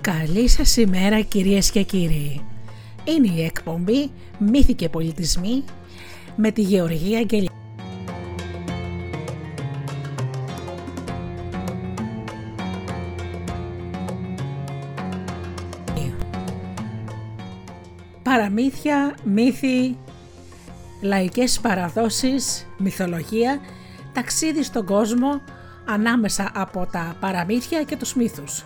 Καλή σας ημέρα κυρίες και κύριοι. Είναι η εκπομπή «Μύθοι και πολιτισμοί» με τη Γεωργία Αγγελία. Παραμύθια, μύθοι, λαϊκές παραδόσεις, μυθολογία, ταξίδι στον κόσμο ανάμεσα από τα παραμύθια και τους μύθους.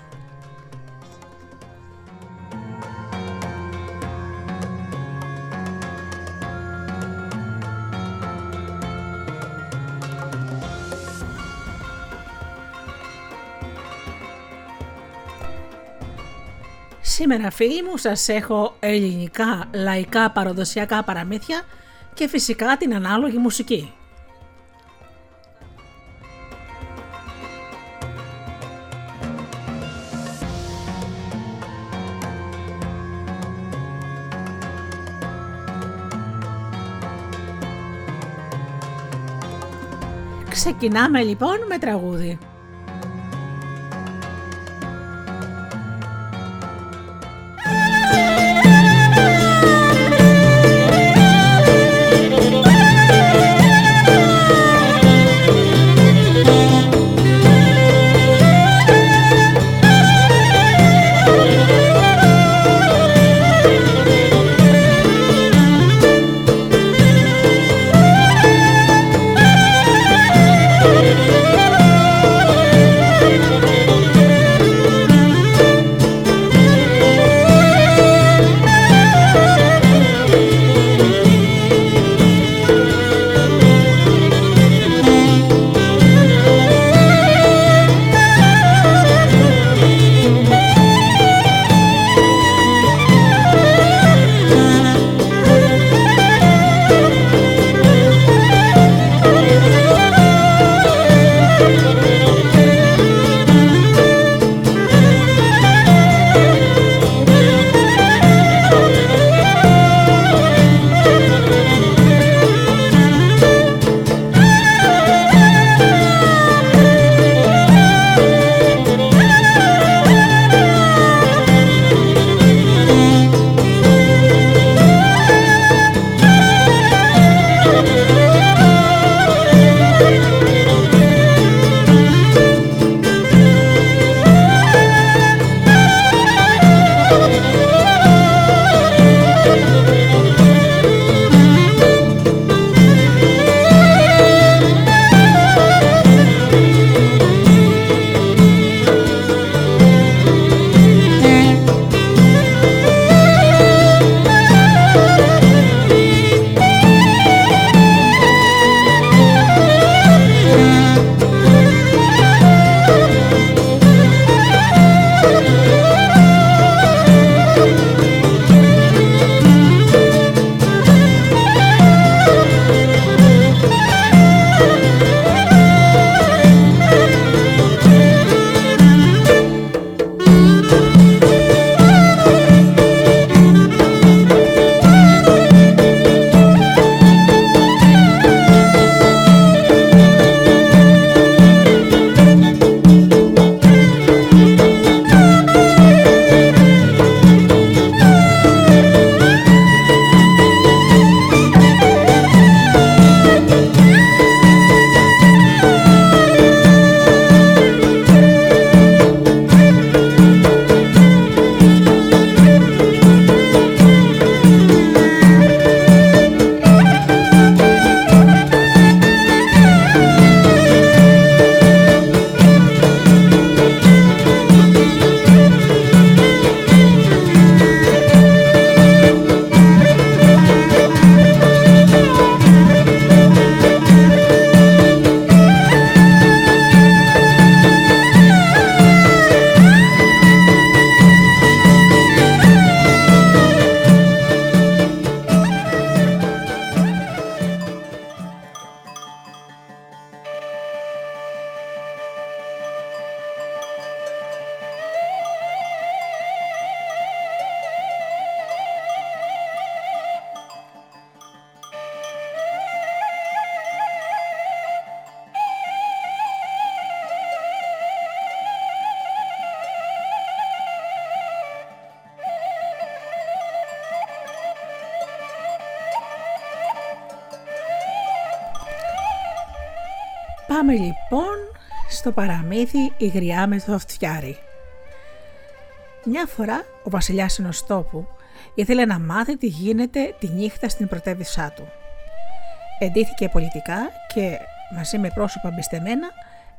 Σήμερα φίλοι μου σας έχω ελληνικά λαϊκά παραδοσιακά παραμύθια και φυσικά την ανάλογη μουσική. Ξεκινάμε λοιπόν με τραγούδι. Παραμύθι «Η γριά με το φτιάρι». Μια φορά ο βασιλιάς ενός τόπου ήθελε να μάθει τι γίνεται τη νύχτα στην πρωτεύουσά του. Εντύθηκε πολιτικά και μαζί με πρόσωπα εμπιστεμένα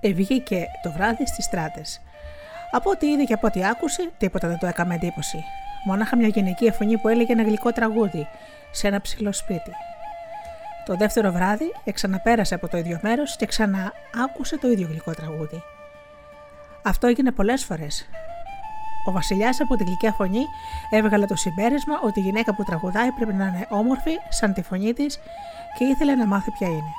βγήκε το βράδυ στις στράτες. Από ό,τι είδε και από ό,τι άκουσε, τίποτα δεν το έκαμε εντύπωση. Μονάχα μια γυναική φωνή που έλεγε ένα γλυκό τραγούδι σε ένα ψηλό σπίτι. Το δεύτερο βράδυ εξαναπέρασε από το ίδιο μέρος και ξανά άκουσε το ίδιο γλυκό τραγούδι. Αυτό έγινε πολλές φορές. Ο Βασιλιάς από την γλυκιά φωνή έβγαλε το συμπέρασμα ότι η γυναίκα που τραγουδάει πρέπει να είναι όμορφη σαν τη φωνή της και ήθελε να μάθει ποια είναι.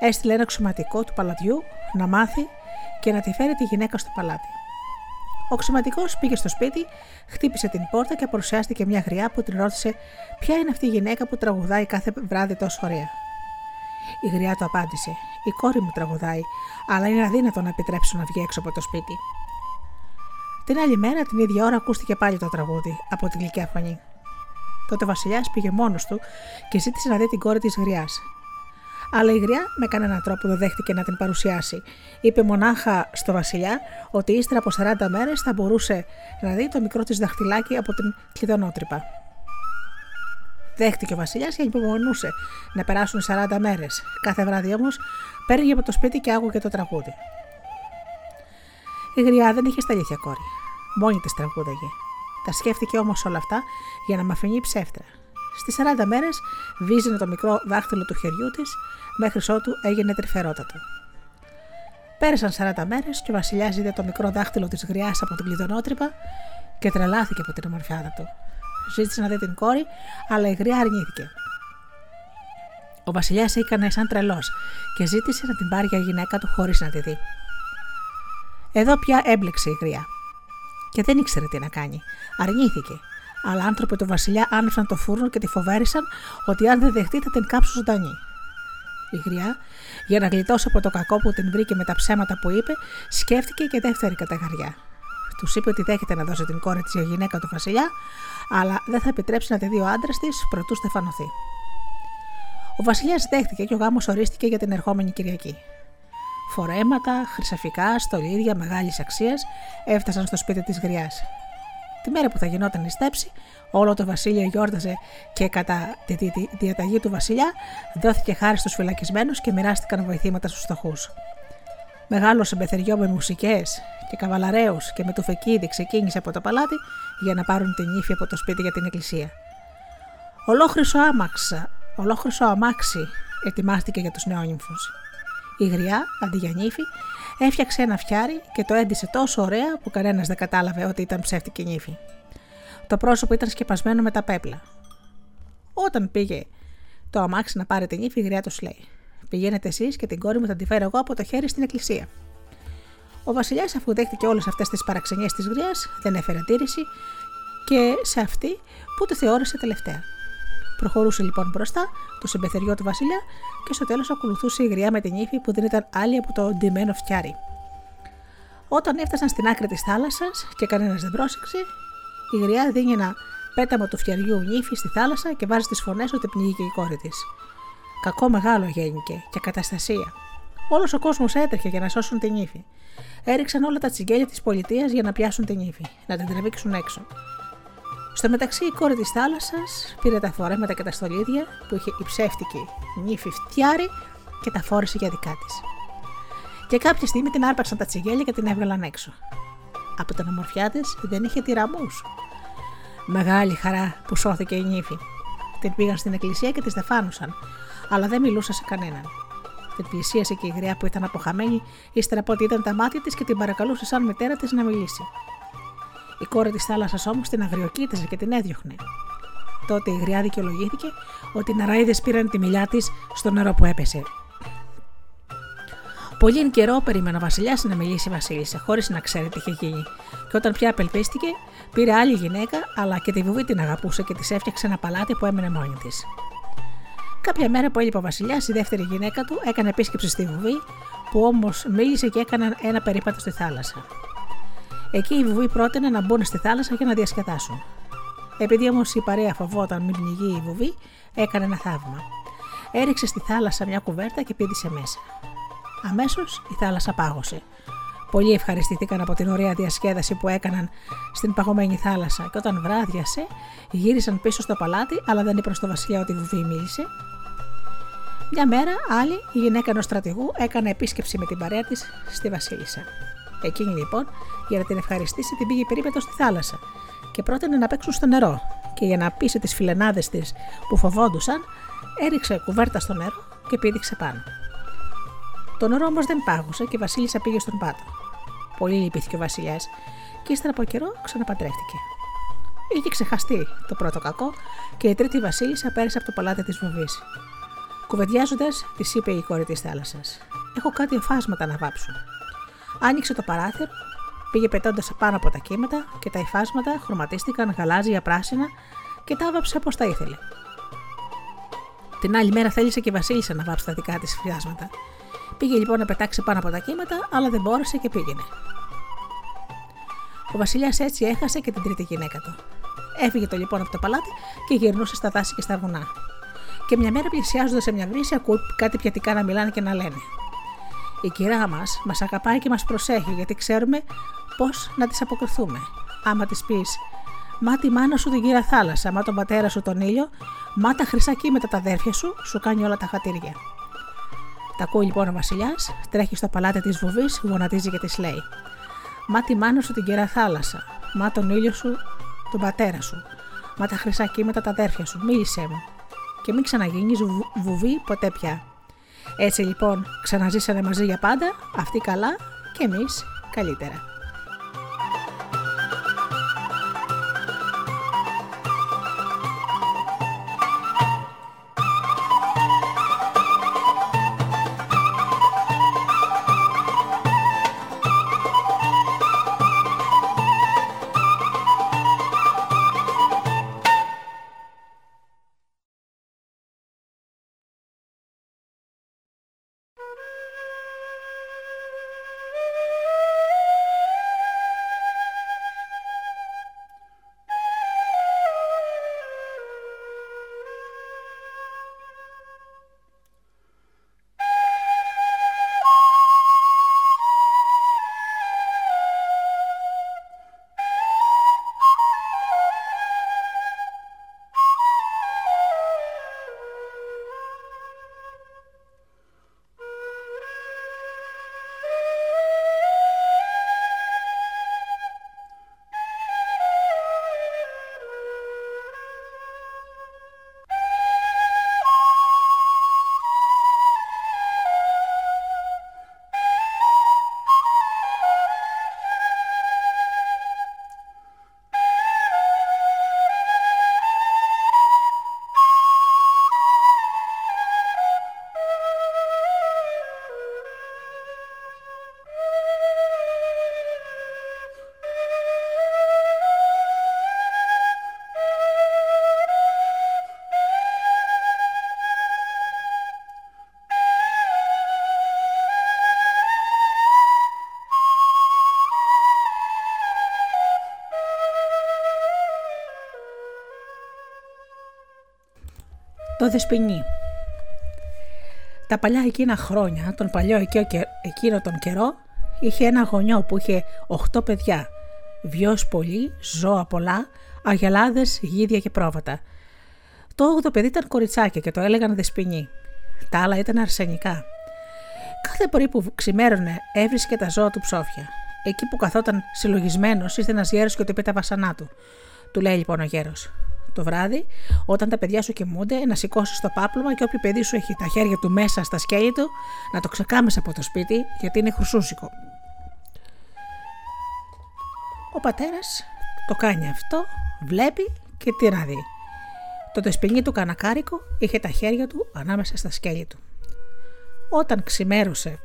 Έστειλε ένα ξωματικό του παλατιού να μάθει και να τη φέρει τη γυναίκα στο παλάτι. Ο ξηματικό πήγε στο σπίτι, χτύπησε την πόρτα και παρουσιάστηκε μια γριά που την ρώτησε ποια είναι αυτή η γυναίκα που τραγουδάει κάθε βράδυ τόσο ωραία. Η γριά του απάντησε: Η κόρη μου τραγουδάει, αλλά είναι αδύνατο να επιτρέψω να βγει έξω από το σπίτι. Την άλλη μέρα, την ίδια ώρα, ακούστηκε πάλι το τραγούδι από την γλυκιά φωνή. Τότε ο Βασιλιάς πήγε μόνος του και ζήτησε να δει την κόρη της γριάς. Αλλά η γριά με κανέναν τρόπο δεν δέχτηκε να την παρουσιάσει. Είπε μονάχα στο Βασιλιά ότι ύστερα από 40 μέρες θα μπορούσε να δει το μικρό της δαχτυλάκι από την κλειδονότρυπα. Δέχτηκε ο Βασιλιάς και υπομονούσε να περάσουν 40 μέρες. Κάθε βράδυ όμως πέρυγε από το σπίτι και άκουγε το τραγούδι. Η γριά δεν είχε στα αλήθεια κόρη. Μόνη της τραγούδαγε. Τα σκέφτηκε όμως όλα αυτά για να μ' ψεύτρα. Στις 40 μέρες βίζινε το μικρό δάχτυλο του χεριού της μέχρι ότου έγινε τρυφερότατο. Πέρασαν 40 μέρες και ο Βασιλιάς είδε το μικρό δάχτυλο της γριάς από την κλειδονότρυπα και τρελάθηκε από την ομορφιά του. Ζήτησε να δει την κόρη, αλλά η γριά αρνήθηκε. Ο Βασιλιάς έκανε σαν τρελός και ζήτησε να την πάρει για γυναίκα του χωρίς να τη δει. Εδώ πια έμπλεξε η γριά και δεν ήξερε τι να κάνει. Αρνήθηκε αλλά άνθρωποι του Βασιλιά άνοιξαν το φούρνο και τη φοβέρισαν ότι αν δεν δεχτεί θα την κάψουν ζωντανή. Η γριά, για να γλιτώσει από το κακό που την βρήκε με τα ψέματα που είπε, σκέφτηκε και δεύτερη καταγαριά. Τους είπε ότι δέχεται να δώσει την κόρη της για γυναίκα του Βασιλιά, αλλά δεν θα επιτρέψει να τη δει ο άντρας της προτού στεφανωθεί. Ο Βασιλιάς δέχτηκε και ο γάμος ορίστηκε για την ερχόμενη Κυριακή. Φορέματα, χρυσαφικά, στολίδια μεγάλης αξίας έφτασαν στο σπίτι της γριάς. Τη μέρα που θα γινόταν η στέψη, όλο το βασίλειο γιόρταζε και κατά τη διαταγή του βασιλιά δόθηκε χάρη στους φυλακισμένους και μοιράστηκαν βοηθήματα στους φτωχού. Μεγάλος εμπεθεριό με μουσικές και καβαλαρέους και με τουφεκίδι ξεκίνησε από το παλάτι για να πάρουν την ύφη από το σπίτι για την εκκλησία. Ολόχρυσο άμαξα, ολόχρυσο αμάξι ετοιμάστηκε για τους νεόνυμφους. Η γριά, αντί για νύφη, έφτιαξε ένα φτιάρι και το έντυσε τόσο ωραία που κανένας δεν κατάλαβε ότι ήταν ψεύτικη νύφη. Το πρόσωπο ήταν σκεπασμένο με τα πέπλα. Όταν πήγε το αμάξι να πάρει την νύφη, η γριά του λέει: Πηγαίνετε εσείς και την κόρη μου θα τη φέρω εγώ από το χέρι στην εκκλησία. Ο Βασιλιάς, αφού δέχτηκε όλες αυτές τις παραξενιές της γριάς, δεν έφερε αντίρρηση και σε αυτή που τη θεώρησε τελευταία. Προχωρούσε λοιπόν μπροστά το συμπεθεριό του Βασιλιά και στο τέλος ακολουθούσε η γριά με την ύφη που δεν ήταν άλλη από το ντυμένο φτιάρι. Όταν έφτασαν στην άκρη της θάλασσας και κανένας δεν πρόσεξε, η γριά δίνει ένα πέταμα του φτιαριού νύφη στη θάλασσα και βάζει τις φωνές ότι πνίγηκε η κόρη της. Κακό μεγάλο γέννηκε και καταστασία. Όλος ο κόσμος έτρεχε για να σώσουν την ύφη. Έριξαν όλα τα τσιγκέλια της πολιτείας για να πιάσουν την ύφη, να την τραβήξουν έξω. Στο μεταξύ, η κόρη της θάλασσας πήρε τα φορέματα και τα στολίδια που είχε η ψεύτικη νύφη φτιάρη και τα φόρησε για δικά της. Και κάποια στιγμή την άρπαξαν τα τσιγέλια και την έβγαλαν έξω. Από την ομορφιά της δεν είχε τυραμού. Μεγάλη χαρά που σώθηκε η νύφη. Την πήγαν στην εκκλησία και της στεφάνουσαν, αλλά δεν μιλούσε σε κανέναν. Την πλησίασε και η γριά που ήταν αποχαμένη, ύστερα από ότι ήταν τα μάτια της και την παρακαλούσε σαν μητέρα της να μιλήσει. Η κόρη της θάλασσας όμως την αγριοκοίταζε και την έδιωχνε. Τότε η γριά δικαιολογήθηκε ότι οι ναραίδε πήραν τη μιλιά της στο νερό που έπεσε. Πολύ καιρό περίμενε ο Βασιλιάς να μιλήσει η Βασίλισσα, χωρίς να ξέρει τι είχε γίνει. Και όταν πια απελπίστηκε, πήρε άλλη γυναίκα, αλλά και τη βουβή την αγαπούσε και της έφτιαξε ένα παλάτι που έμενε μόνη της. Κάποια μέρα που έλειπε ο Βασιλιάς, η δεύτερη γυναίκα του έκανε επίσκεψη στη βουβή, που όμως μίλησε και έκανε ένα περίπατο στη θάλασσα. Εκεί οι βουβοί πρότεινε να μπουν στη θάλασσα για να διασκεδάσουν. Επειδή όμως η παρέα φοβόταν μην πνιγεί η βουβή, έκανε ένα θαύμα. Έριξε στη θάλασσα μια κουβέρτα και πήδησε μέσα. Αμέσως η θάλασσα πάγωσε. Πολλοί ευχαριστηθήκαν από την ωραία διασκέδαση που έκαναν στην παγωμένη θάλασσα και όταν βράδιασε γύρισαν πίσω στο παλάτι, αλλά δεν είπε προ το βασιλιά ότι η βουβή μίλησε. Μια μέρα, άλλη, η γυναίκα ενός στρατηγού έκανε επίσκεψη με την παρέα της στη Βασίλισσα. Εκείνη λοιπόν, για να την ευχαριστήσει, την πήγε περίπετο στη θάλασσα και πρότεινε να παίξουν στο νερό. Και για να πείσει τις φιλενάδες της που φοβόντουσαν, έριξε κουβέρτα στο νερό και πήδηξε πάνω. Το νερό όμως δεν πάγωσε και η Βασίλισσα πήγε στον πάτο. Πολύ λυπήθηκε ο Βασιλιάς και ύστερα από καιρό ξαναπαντρεύτηκε. Είχε ξεχαστεί το πρώτο κακό και η τρίτη Βασίλισσα πέρασε από το παλάτι της βοβή. Κουβεντιάζοντας, της είπε η κόρη της θάλασσας: Έχω κάτι εφάσματα να βάψω. Άνοιξε το παράθυρο, πήγε πετώντας πάνω από τα κύματα και τα υφάσματα χρωματίστηκαν γαλάζια πράσινα και τα άβαψε όπως τα ήθελε. Την άλλη μέρα θέλησε και η Βασίλισσα να βάψει τα δικά της φιάσματα. Πήγε λοιπόν να πετάξει πάνω από τα κύματα, αλλά δεν μπόρεσε και πήγαινε. Ο Βασιλιάς έτσι έχασε και την τρίτη γυναίκα του. Έφυγε το λοιπόν από το παλάτι και γυρνούσε στα δάση και στα βουνά. Και μια μέρα πλησιάζοντας σε μια βρύση, ακούει κάτι πιατικά να μιλάνε και να λένε: Η κυρά μας μας αγαπάει και μας προσέχει, γιατί ξέρουμε πώς να της αποκριθούμε. Άμα της πεις, Μα τη μάνα σου την κύρα θάλασσα, μα τον πατέρα σου τον ήλιο, μα τα χρυσά κύματα τα αδέρφια σου, σου κάνει όλα τα χατήρια. Τα ακούει λοιπόν ο Βασιλιάς, τρέχει στο παλάτι της βουβής, γονατίζει και της λέει: Μα τη μάνα σου την κυρά θάλασσα, μα τον ήλιο σου τον πατέρα σου, μα τα χρυσά κύματα τα αδέρφια σου, μίλησέ μου. Και μην ξαναγίνεις βουβή ποτέ πια. Έτσι λοιπόν ξαναζήσανε μαζί για πάντα, αυτοί καλά και εμείς καλύτερα. Το Δεσποινί. Τα παλιά εκείνα χρόνια, τον παλιό εκείνο τον καιρό, είχε ένα γονιό που είχε οχτώ παιδιά, βιός πολύ, ζώα πολλά, αγελάδες, γίδια και πρόβατα. Το όγδο παιδί ήταν κοριτσάκι και το έλεγαν Δεσποινί. Τα άλλα ήταν αρσενικά. Κάθε πρωί που ξημέρωνε έβρισκε τα ζώα του ψόφια. Εκεί που καθόταν συλλογισμένος ήρθε ένας γέρος και του είπε τα βασανά του. Του λέει λοιπόν ο γέρος: το βράδυ, όταν τα παιδιά σου κοιμούνται, να σηκώσεις το πάπλωμα και όποιο παιδί σου έχει τα χέρια του μέσα στα σκέλη του, να το ξεκάμεσε από το σπίτι, γιατί είναι χρυσούσικο. Ο πατέρας το κάνει αυτό, βλέπει και τι να δει. Το δεσποινί του κανακάρικο είχε τα χέρια του ανάμεσα στα σκέλη του. Όταν ξημέρωσε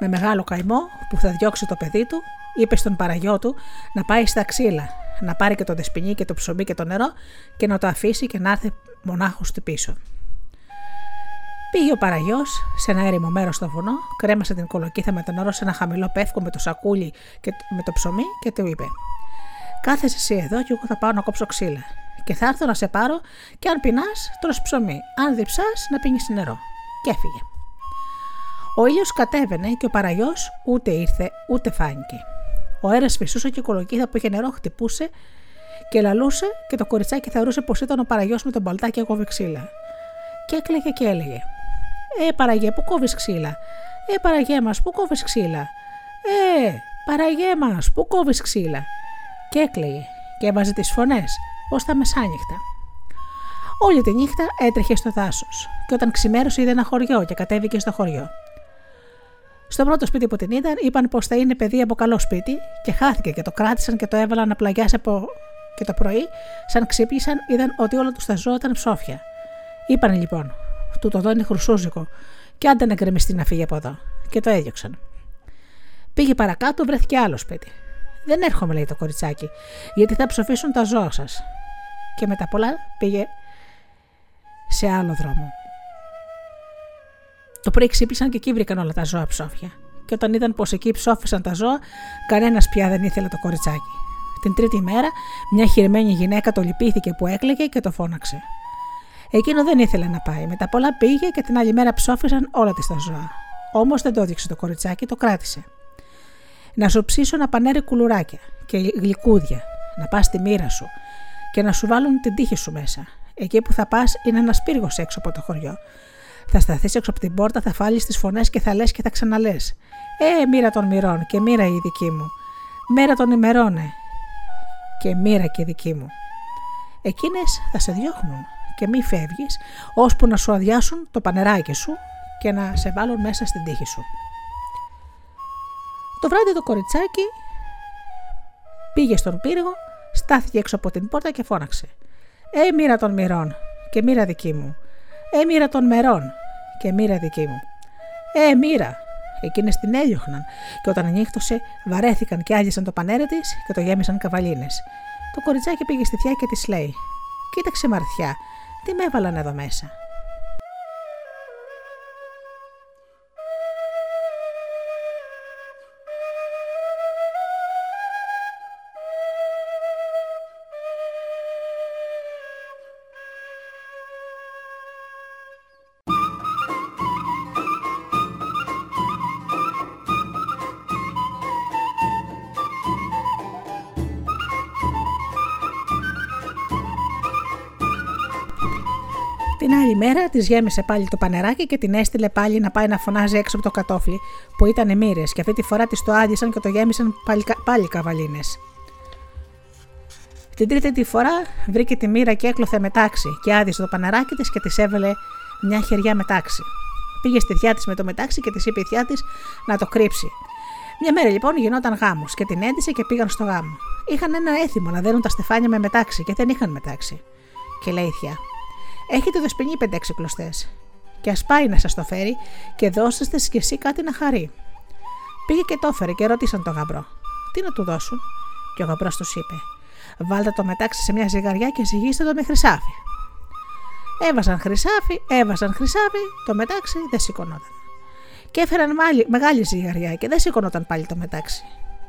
με μεγάλο καημό που θα διώξει το παιδί του, είπε στον παραγιό του να πάει στα ξύλα να πάρει και το δεσποινί και το ψωμί και το νερό και να το αφήσει και να έρθει μονάχος του πίσω. Πήγε ο παραγιός σε ένα έρημο μέρος στο βουνό, κρέμασε την κολοκύθα με το νερό σε ένα χαμηλό πεύκο με το σακούλι και με το ψωμί και του είπε: Κάθεσαι εσύ εδώ και εγώ θα πάω να κόψω ξύλα. Και θα έρθω να σε πάρω και αν πεινάς, τρως ψωμί. Αν διψά, να πίνεις νερό. Και έφυγε. Ο ήλιος κατέβαινε και ο παραγιός ούτε ήρθε ούτε φάνηκε. Ο αέρας φυσούσε και η κολοκύθα που είχε νερό χτυπούσε και λαλούσε και το κοριτσάκι θεωρούσε πως ήταν ο παραγιός με τον παλτάκι και κόβει ξύλα. Και έκλαιγε και έλεγε: Ε, παραγιέ, που κόβεις ξύλα; Ε, παραγιέ μας, που κόβεις ξύλα; Ε, παραγιέ μας, που κόβεις ξύλα; Και έκλαιγε και έβαζε τις φωνές ως τα μεσάνυχτα. Όλη τη νύχτα έτρεχε στο δάσος και όταν ξημέρωσε είδε ένα χωριό και κατέβηκε στο χωριό. Στο πρώτο σπίτι που την είδαν, είπαν πως θα είναι παιδί από καλό σπίτι και χάθηκε και το κράτησαν και το έβαλαν να πλαγιάσει από. Και το πρωί, σαν ξύπνησαν, είδαν ότι όλα τους τα ζώα ήταν ψόφια. Είπαν λοιπόν, τούτο εδώ είναι χρυσούζικο, και άντε να γκρεμιστεί να φύγει από εδώ. Και το έδιωξαν. Πήγε παρακάτω, βρέθηκε άλλο σπίτι. Δεν έρχομαι, λέει το κοριτσάκι, γιατί θα ψοφήσουν τα ζώα σας. Και μετά πολλά πήγε σε άλλο δρόμο. Το πρωί ξύπνησαν και εκεί βρήκαν όλα τα ζώα ψόφια. Και όταν είδαν πως εκεί ψόφισαν τα ζώα, κανένας πια δεν ήθελε το κοριτσάκι. Την τρίτη μέρα, μια χειρημένη γυναίκα το λυπήθηκε που έκλαιγε και το φώναξε. Εκείνο δεν ήθελε να πάει. Μετά πολλά πήγε και την άλλη μέρα ψόφισαν όλα της τα ζώα. Όμως δεν το έδειξε το κοριτσάκι, το κράτησε. Να σου ψήσω ένα πανέρι κουλουράκια και γλυκούδια, να πας στη μοίρα σου και να σου βάλουν την τύχη σου μέσα. Εκεί που θα πας είναι ένας πύργος έξω από το χωριό. Θα σταθείς έξω από την πόρτα, θα φάλεις τις φωνές και θα λες και θα ξαναλές. Ε, μοίρα των μοιρών και μοίρα η δική μου. Μέρα των ημερών, ε, και μοίρα και δική μου. Εκείνες θα σε διώχνουν και μη φεύγεις, ώσπου να σου αδειάσουν το πανεράκι σου και να σε βάλουν μέσα στην τύχη σου. Το βράδυ το κοριτσάκι πήγε στον πύργο, στάθηκε έξω από την πόρτα και φώναξε. Ε, μοίρα των μοιρών και μοίρα δική μου. Ε, μοίρα των μερών και μοίρα δική μου. Ε, μοίρα. Εκείνες την έλειωχναν και όταν ανοίχτωσε βαρέθηκαν και άλυσαν το πανέρι της και το γέμισαν καβαλίνες. Το κοριτσάκι πήγε στη θιά και της λέει: Κοίταξε, Μαρθιά, τι με έβαλαν εδώ μέσα; Μέρα της γέμισε πάλι το πανεράκι και την έστειλε πάλι να πάει να φωνάζει έξω από το κατόφλι, που ήταν μοίρες, και αυτή τη φορά τη το άδεισαν και το γέμισαν πάλι, πάλι καβαλίνες. Την τρίτη τη φορά βρήκε τη μοίρα και έκλωθε μετάξι και άδεισε το πανεράκι της και της έβαλε μια χεριά μετάξι. Πήγε στη θιά της με το μετάξι και της είπε η θιά της να το κρύψει. Μια μέρα λοιπόν γινόταν γάμος και την έντυσε και πήγαν στο γάμο. Είχαν ένα έθιμο να δένουν τα στεφάνια με μετάξι και δεν είχαν μετάξι. Και λέει η θιά, Έχετε δεσπινή 5-6 κλωστέ. Και ας πάει να σας το φέρει και δώσετε κι εσύ κάτι να χαρεί. Πήγε και το έφερε και ρώτησαν τον γαμπρό. Τι να του δώσουν; Και ο γαμπρός τους είπε: Βάλτε το μετάξι σε μια ζυγαριά και ζυγίστε το με χρυσάφι. Έβαζαν χρυσάφι, έβαζαν χρυσάφι, το μετάξι δεν σηκωνόταν. Και έφεραν μεγάλη ζυγαριά και δεν σηκωνόταν πάλι το μετάξι.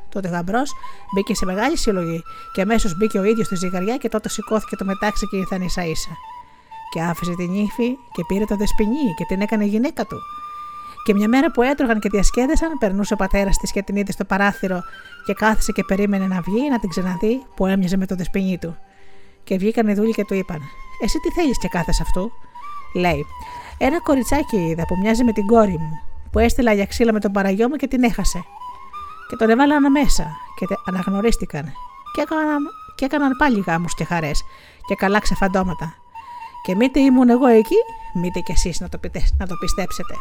Τότε ο γαμπρός μπήκε σε μεγάλη συλλογή και αμέσως μπήκε ο ίδιος στη ζυγαριά και τότε σηκώθηκε το μετάξι και ήρθαν ίσα ίσα και άφησε την ύφη και πήρε το δεσποινί και την έκανε γυναίκα του. Και μια μέρα που έτρωγαν και διασκέδασαν, περνούσε ο πατέρας της και την είδε στο παράθυρο και κάθισε και περίμενε να βγει να την ξαναδεί που έμοιαζε με το δεσποινί του. Και βγήκαν οι δούλοι και του είπαν: Εσύ τι θέλεις και κάθε αυτού; Λέει: Ένα κοριτσάκι είδα που μοιάζει με την κόρη μου, που έστειλα για ξύλα με τον παραγιό μου και την έχασε. Και τον έβαλαν μέσα και αναγνωρίστηκαν και έκαναν, και έκαναν πάλι γάμους και χαρές και καλά ξεφαντώματα. Και μήτε ήμουν εγώ εκεί, μήτε κι εσείς να το, να το πιστέψετε.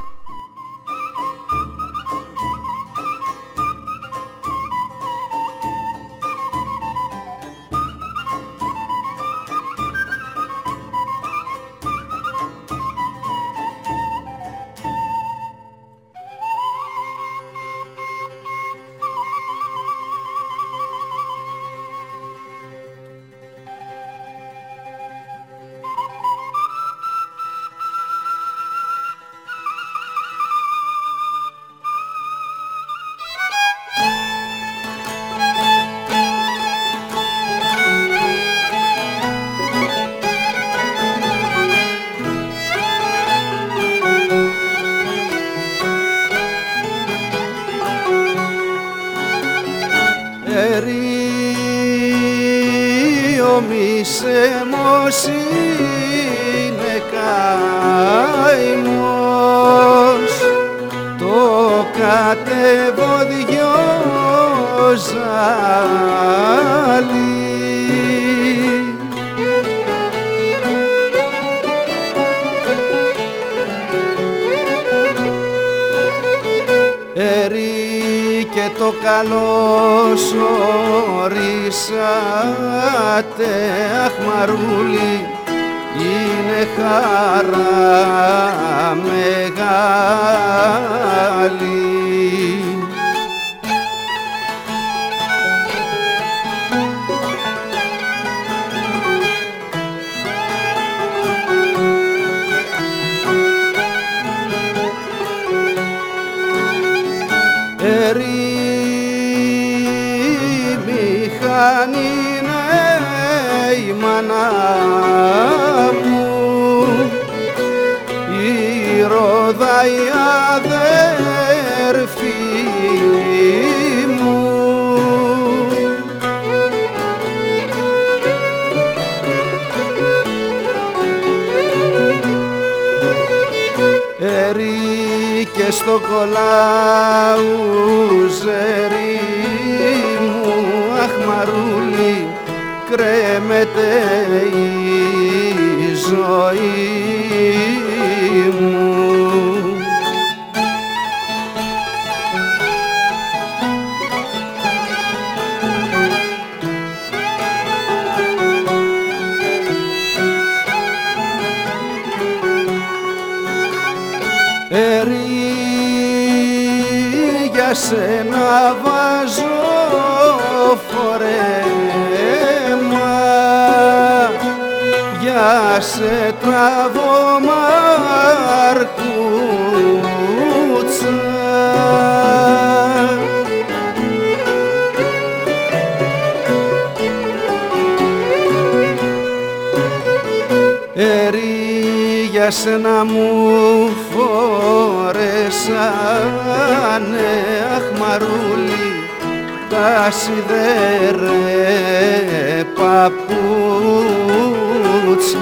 Το καλό ορίσατε αχ μαρούλι είναι χαρά μεγάλη στο κολάου ζερί μου αχ μαρούλι κρέμεται η ζωή σε τραβώ μαρκούτσα. Ερή για σένα μου φορέσανε μαρούλι τα σιδερέ παπούτσια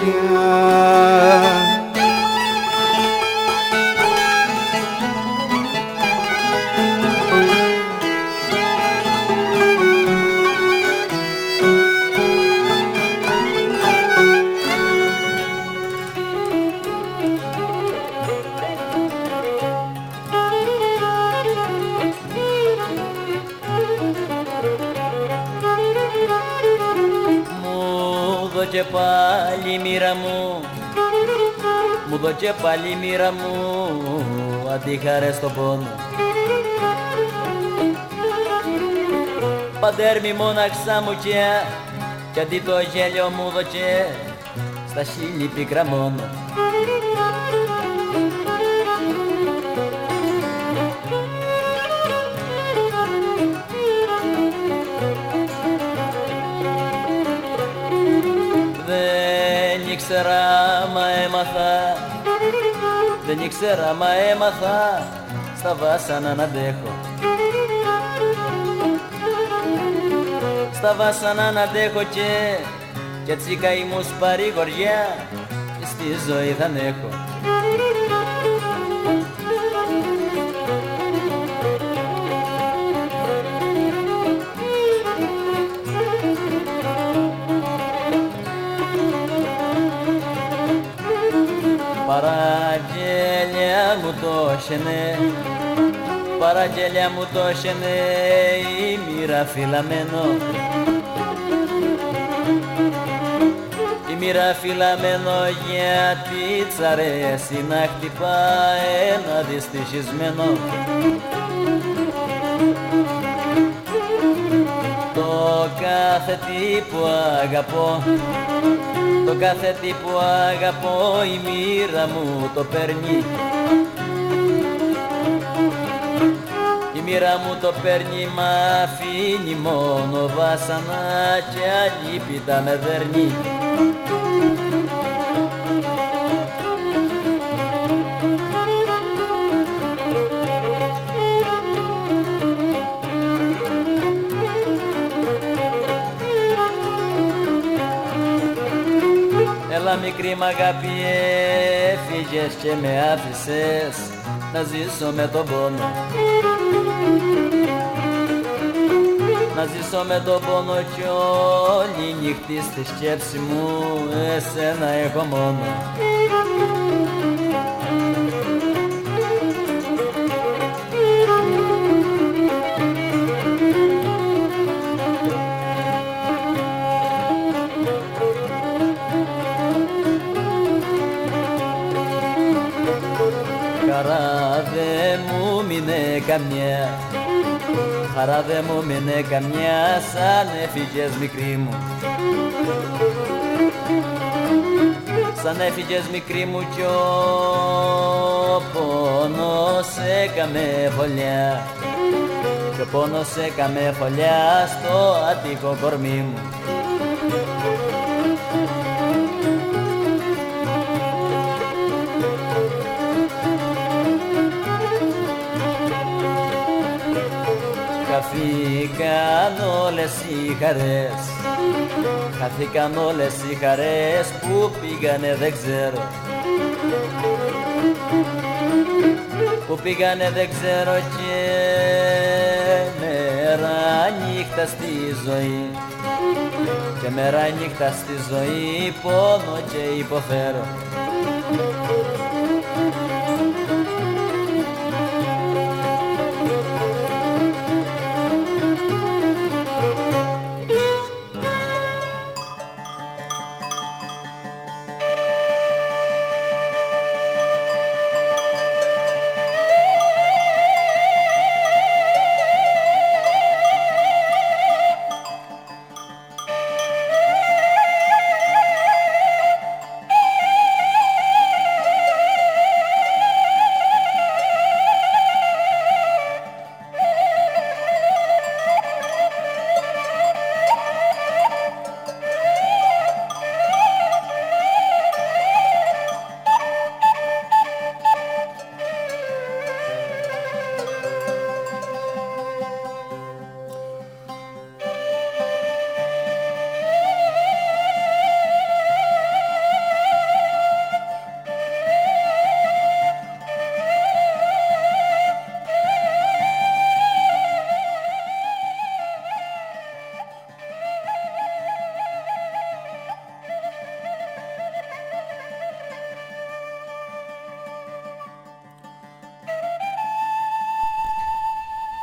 και πάλι μοίρα μου αντίχαρε στο πόνο. Πατέρ μη μόναξα μου και κι αντί το γέλιο μου δοκέ στα χείλη πίκρα μόνο. Δεν ήξερα μα έμαθα δεν ήξερα μα έμαθα. Στα βάσανα να αντέχω. Στα βάσανα να αντέχω και κι έτσι καημούς παρηγοριά και στη ζωή θα έχω το σενέ Παραγγέλια μου το σενέ η μοίρα φυλαμένο. Η μοίρα φυλαμένο γιατί τς αρέσει να χτυπά ένα δυστυχισμένο. Το κάθε τι που αγαπώ το κάθε τι που αγαπώ η μοίρα μου το παίρνει μοίρα μου το παίρνει μ' αφήνει μόνο βάσανα και αλίπητα με δέρνει. Έλα μικρή μ' αγάπη έφυγες και με άφησες να ζήσω με τον πόνο να ζήσω με τον πόνο κι όλη νύχτη στη σκέψη μου. Εσένα έχω μόνο καμιά. Χαρά δε μου μείνε καμιά σαν έφυγες μικρή μου. Σαν έφυγες μικρή μου κι ο πόνος έκαμε φωλιά. Κι ο πόνος έκαμε φωλιά στο άτικο κορμί μου Χαθήκαν όλες οι χαρές. Χαθήκαν όλες οι χαρές που πήγανε δεν ξέρω. Που πήγανε δεν ξέρω και μέρα νύχτα στη ζωή. Και μέρα νύχτα στη ζωή πόνο και υποφέρω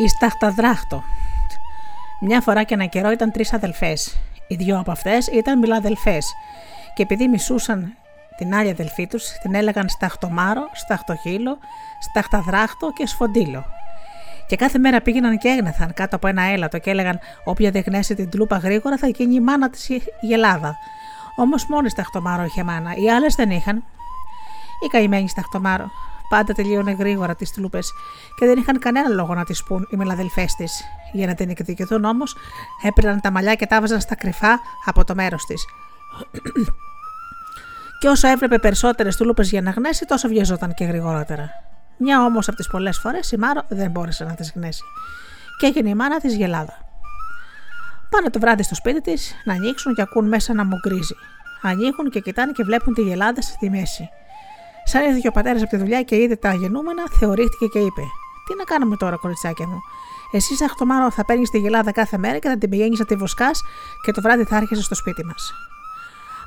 Η Σταχταδράχτο. Μια φορά και ένα καιρό ήταν τρεις αδελφές. Οι δυο από αυτές ήταν μιλαδελφέ και επειδή μισούσαν την άλλη αδελφή τους, την έλεγαν Σταχτομάρο, Σταχτοχύλο, Σταχταδράχτο και Σφοντήλο. Και κάθε μέρα πήγαιναν και έγνεθαν κάτω από ένα έλατο και έλεγαν: Όποια δεν γνέσει την τλούπα γρήγορα θα γίνει η μάνα της η Ελλάδα. Όμως μόνο η Σταχτομάρο είχε μάνα, οι άλλες δεν είχαν. Η καημένη Σταχτομάρο πάντα τελείωνε γρήγορα τις τλούπες και δεν είχαν κανένα λόγο να τις πούν οι μελαδελφές της. Για να την εκδικηθούν όμως, έπαιρναν τα μαλλιά και τα βάζαν στα κρυφά από το μέρος της. και όσο έβλεπε περισσότερες τουλούπε για να γνέσει, τόσο βιαζόταν και γρηγορότερα. Μια όμως από τις πολλές φορές η Μάρο δεν μπόρεσε να τις γνέσει. Και έγινε η μάνα της γελάδα. Πάνε το βράδυ στο σπίτι της να ανοίξουν και ακούν μέσα να μου γκρίζει. Ανοίγουν και κοιτάνε και βλέπουν τη γελάδα στη μέση. Σαν ήρθε ο πατέρας από τη δουλειά και είδε τα γεννούμενα, θεωρήθηκε και είπε: Τι να κάνουμε τώρα, κοριτσάκια μου; Εσύ, Αχτομάρο, θα παίρνεις τη γελάδα κάθε μέρα και θα την πηγαίνεις να τη βοσκάς και το βράδυ θα έρχεσαι στο σπίτι μας.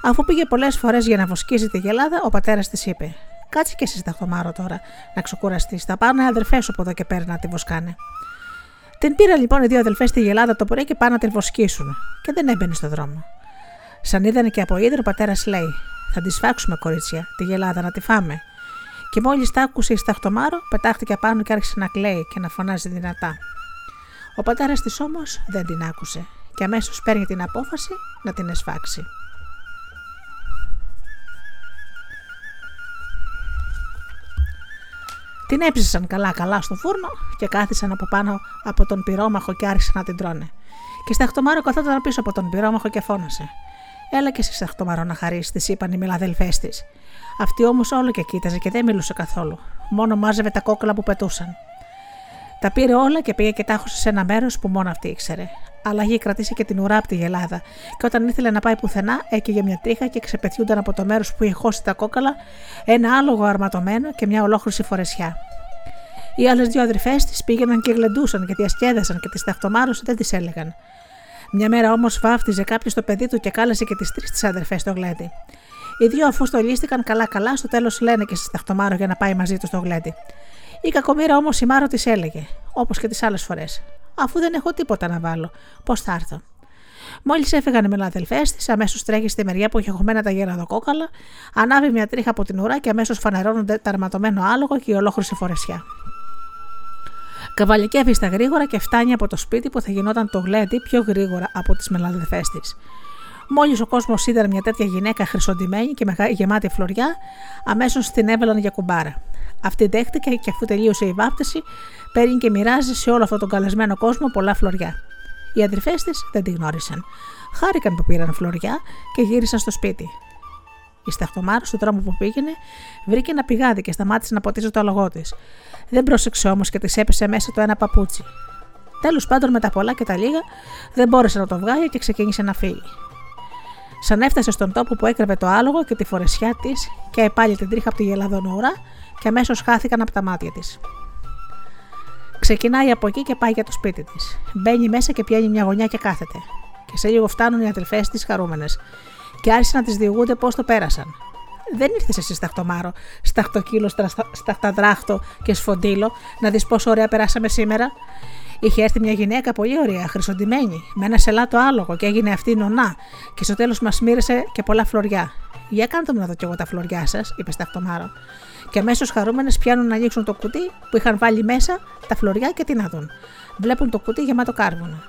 Αφού πήγε πολλές φορές για να βοσκίζει τη γελάδα, ο πατέρας της είπε: Κάτσε και εσύ, Αχτομάρο, τώρα να ξεκουραστείς. Θα πάνε αδερφές σου από εδώ και πέρα να τη βοσκάνε. Την πήραν λοιπόν οι δύο αδελφές στη γελάδα το πρωί και πάνε να τη βοσκήσουν, και δεν έμπαινε στο δρόμο. Σαν είδανε και από ίδρυο, ο πατέρας λέει: θα τη σφάξουμε, κορίτσια, τη γελάδα να τη φάμε. Και μόλις τα άκουσε η Σταχτομάρο, πετάχτηκε πάνω και άρχισε να κλαίει και να φωνάζει δυνατά. Ο πατέρας της όμως δεν την άκουσε και αμέσως παίρνει την απόφαση να την εσφάξει. Την έψησαν καλά-καλά στο φούρνο και κάθισαν από πάνω από τον πυρόμαχο και άρχισαν να την τρώνε. Και Σταχτομάρο καθόταν πίσω από τον πυρόμαχο και φώνασε. Έλα και εσύ μαρό να χαρίσεις, της είπαν οι μιλαδελφές της. Αυτή όμως όλο και κοίταζε και δεν μιλούσε καθόλου. Μόνο μάζευε τα κόκκαλα που πετούσαν. Τα πήρε όλα και πήγε και τα άχωσε σε ένα μέρος που μόνο αυτή ήξερε. Αλλά είχε κρατήσει και την ουρά από τη γελάδα, και όταν ήθελε να πάει πουθενά, έκαιγε μια τρίχα και ξεπετιούνταν από το μέρος που είχε χώσει τα κόκαλα ένα άλογο αρματωμένο και μια ολόχρηση φορεσιά. Οι άλλες δύο αδερφές της πήγαιναν και γλεντούσαν και διασκέδασαν και τις ταχτομάρωσε δεν τις έλεγαν. Μια μέρα όμως βάφτιζε κάποιος το παιδί του και κάλεσε και τις τρεις τη αδερφές στο γλέντι. Οι δύο αφού στολίστηκαν καλά-καλά, στο τέλος λένε και στη Σταχτομάρο για να πάει μαζί του στο γλέντι. Η κακομήρα όμως η Μάρο της έλεγε, όπως και τις άλλες φορές: Αφού δεν έχω τίποτα να βάλω, πώς θα έρθω. Μόλις έφυγαν οι μελαδελφές της, αμέσως τρέχει στη μεριά που είχε χωμένα τα γεραδοκόκαλα, ανάβει μια τρίχα από την ουρά και αμέσως φανερώνονται τα αρματωμένο άλογο και η ολόχρηση φορεσιά. Καβαλικεύει στα γρήγορα και φτάνει από το σπίτι που θα γινόταν το γλέντι πιο γρήγορα από τις μελαδελφέ της. Μόλις ο κόσμος είδε μια τέτοια γυναίκα χρυσοντημένη και γεμάτη φλωριά, αμέσως την έβαλαν για κουμπάρα. Αυτή δέχτηκε και αφού τελείωσε η βάπτιση, παίρνει και μοιράζει σε όλο αυτόν τον καλεσμένο κόσμο πολλά φλωριά. Οι αδερφές της δεν τη γνώρισαν. Χάρηκαν που πήραν φλωριά και γύρισαν στο σπίτι. Η Σταχτομάρα, στον δρόμο που πήγαινε, βρήκε ένα πηγάδι και σταμάτησε να ποτίζει το αλογό της. Δεν πρόσεξε όμως και της έπεσε μέσα το ένα παπούτσι. Τέλος πάντων, με τα πολλά και τα λίγα, δεν μπόρεσε να το βγάλει και ξεκίνησε να φύγει. Σαν έφτασε στον τόπο που έκρεβε το άλογο και τη φορεσιά της και πάλι την τρίχα από τη γελαδονούρα και αμέσως χάθηκαν από τα μάτια της. Ξεκινάει από εκεί και πάει για το σπίτι της. Μπαίνει μέσα και πιάνει μια γωνιά και κάθεται. Και σε λίγο φτάνουν οι αδελφές της χαρούμενες και άρχισαν να τις διηγούνται πώς το πέρασαν. Δεν ήρθες εσύ σταχτομάρο, σταχτοκύλο, σταχταδράχτο και σφοντήλο να δεις πόσο ωραία περάσαμε σήμερα; Είχε έρθει μια γυναίκα πολύ ωραία, χρυσοντημένη, με ένα σελάτο άλογο και έγινε αυτή νονά, και στο τέλος μας μοίρασε και πολλά φλωριά. Για κάντε μου να δω κι εγώ τα φλωριά σας, είπες Σταχτομάρο. Και αμέσως χαρούμενες πιάνουν να ανοίξουν το κουτί που είχαν βάλει μέσα τα φλωριά και τι να δουν. Βλέπουν το κουτί γεμάτο κάρβουνα.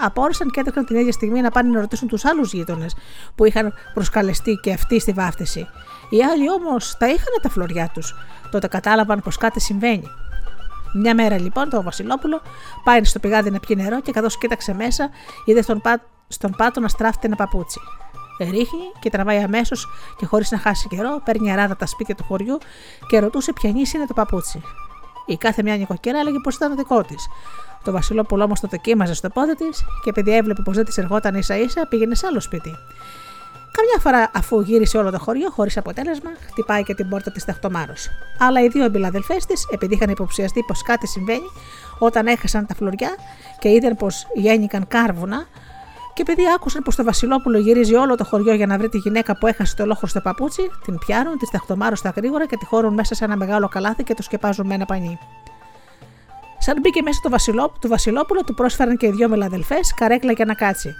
Απόρρισαν και έτρεχαν την ίδια στιγμή να πάνε να ρωτήσουν τους άλλους γείτονες που είχαν προσκαλεστεί και αυτοί στη βάφτιση. Οι άλλοι όμως τα είχαν τα φλωριά τους. Τότε κατάλαβαν πως κάτι συμβαίνει. Μια μέρα λοιπόν το Βασιλόπουλο πάει στο πηγάδι να πιει νερό και καθώς κοίταξε μέσα, είδε στον, πά... στον πάτο να στράφτει ένα παπούτσι. Ρίχνει και τραβάει αμέσως και χωρίς να χάσει καιρό, παίρνει αράδα τα σπίτια του χωριού και ρωτούσε ποια είναι το παπούτσι. Η κάθε μια νοικοκυρά έλεγε πως ήταν το δικό της. Το Βασιλόπουλο όμω το δοκίμαζε στο πόδι της και επειδή έβλεπε πως δεν της ερχόταν ίσα ίσα, πήγαινε σε άλλο σπίτι. Καμιά φορά, αφού γύρισε όλο το χωριό χωρίς αποτέλεσμα, χτυπάει και την πόρτα της Ταχτομάρο. Αλλά οι δύο εμπιλαδελφές της, επειδή είχαν υποψιαστεί πως κάτι συμβαίνει, όταν έχασαν τα φλουριά και είδαν πως γέννηκαν κάρβουνα, και επειδή άκουσαν πως το Βασιλόπουλο γυρίζει όλο το χωριό για να βρει τη γυναίκα που έχασε το λόγο στο παπούτσι, την πιάνουν, τη ταχτομάρουν στα γρήγορα και τη χώρουν μέσα σε ένα μεγάλο καλάθι και το σκεπάζουν με ένα πανί. Σαν μπήκε μέσα το, Βασιλό, το Βασιλόπουλο, του πρόσφεραν και οι δυο μελαδελφές καρέκλα για να κάτσει.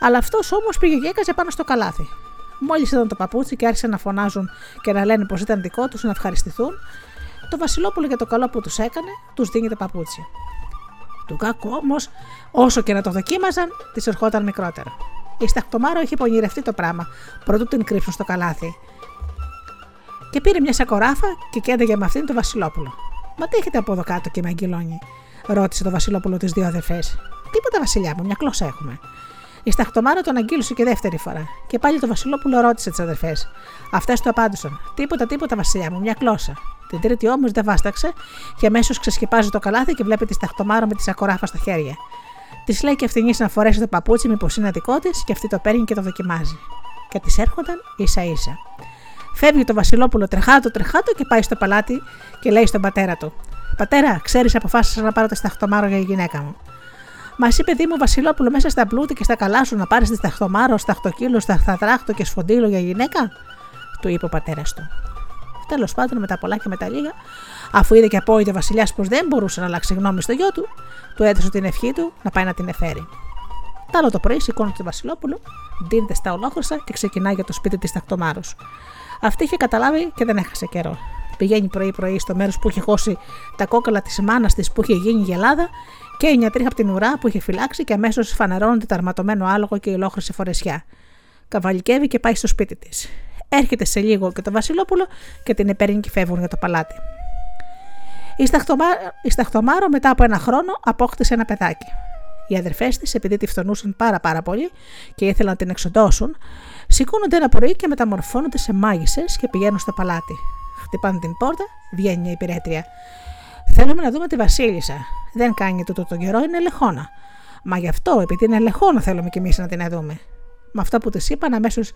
Αλλά αυτός όμως πήγε και έκαζε πάνω στο καλάθι. Μόλις είδαν το παπούτσι και άρχισαν να φωνάζουν και να λένε πως ήταν δικό τους να ευχαριστηθούν, το Βασιλόπουλο για το καλό που τους έκανε, τους δίνει το παπούτσι. Του κάκου όμως, όσο και να το δοκίμαζαν, της ερχόταν μικρότερο. Η Σταχτομάρο είχε πονηρευτεί το πράγμα, πρωτού την κρύψουν στο καλάθι. Και πήρε μια σακοράφα και κέντεγε με αυτήν το Βασιλόπουλο. Μα τι έχετε από εδώ κάτω και με αγγυλώνει, ρώτησε το Βασιλόπουλο τις δύο αδερφές. Τίποτα, Βασιλιά μου, μια κλώσσα έχουμε. Η Σταχτομάρα τον αγγείλωσε και δεύτερη φορά. Και πάλι το Βασιλόπουλο ρώτησε τις αδερφές. Αυτές του απάντησαν: Τίποτα, τίποτα, Βασιλιά μου, μια κλώσσα. Την τρίτη όμως δεν βάσταξε και αμέσως ξεσκεπάζει το καλάθι και βλέπει τη Σταχτομάρα με τη σακοράφα στα χέρια. Της λέει και αυτήν να φορέσει το παπούτσι, μήπως είναι δικό της, και αυτή το παίρνει και το δοκιμάζει. Και της έρχονταν ίσα ίσα. Φεύγει το Βασιλόπουλο τρεχάτο, τρεχάτο και πάει στο παλάτι και λέει στον πατέρα του: Πατέρα, ξέρεις, αποφάσισα να πάρω τα σταχτομάρο για η γυναίκα μου. Μα είπε παιδί μου Βασιλόπουλο μέσα στα πλούτη και στα καλά σου να πάρεις τη σταχτομάρο, σταχτοκύλο, σταχταδράχτο και σφοντήλο για γυναίκα, του είπε ο πατέρας του. Τέλος πάντων, με τα πολλά και με τα λίγα, αφού είδε και απόειδε ο Βασιλιάς πως δεν μπορούσε να αλλάξει γνώμη στο γιο του, του έδωσε την ευχή του να πάει να την εφέρει. Τ' άλλο το πρωί σηκώνει το Βασιλόπουλο, δίνεται στα ολόχρυσα και ξεκινάει για το σπίτι της Ταχτομάρου. Αυτή είχε καταλάβει και δεν έχασε καιρό. Πηγαίνει πρωί-πρωί στο μέρος που είχε χώσει τα κόκαλα της μάνας της που είχε γίνει γελάδα και μια τρίχα από την ουρά που είχε φυλάξει και αμέσως φανερώνεται το αρματωμένο άλογο και η ολόχρυση φορεσιά. Καβαλικεύει και πάει στο σπίτι της. Έρχεται σε λίγο και το Βασιλόπουλο και την επέρνει και φεύγουν για το παλάτι. Η, η Σταχτομάρο μετά από ένα χρόνο απόκτησε ένα παιδάκι. Οι αδερφές της, επειδή τη φθονούσαν πάρα πάρα πολύ και ήθελαν να την εξοντώσουν, σηκώνονται ένα πρωί και μεταμορφώνονται σε μάγισσες και πηγαίνουν στο παλάτι. Χτυπάνε την πόρτα, βγαίνει μια υπηρέτρια. Θέλουμε να δούμε τη Βασίλισσα. Δεν κάνει τούτο τον καιρό, είναι λεχόνα. Μα γι' αυτό, επειδή είναι λεχόνα, θέλουμε κι εμείς να την δούμε. Με αυτά που της είπαν, αμέσως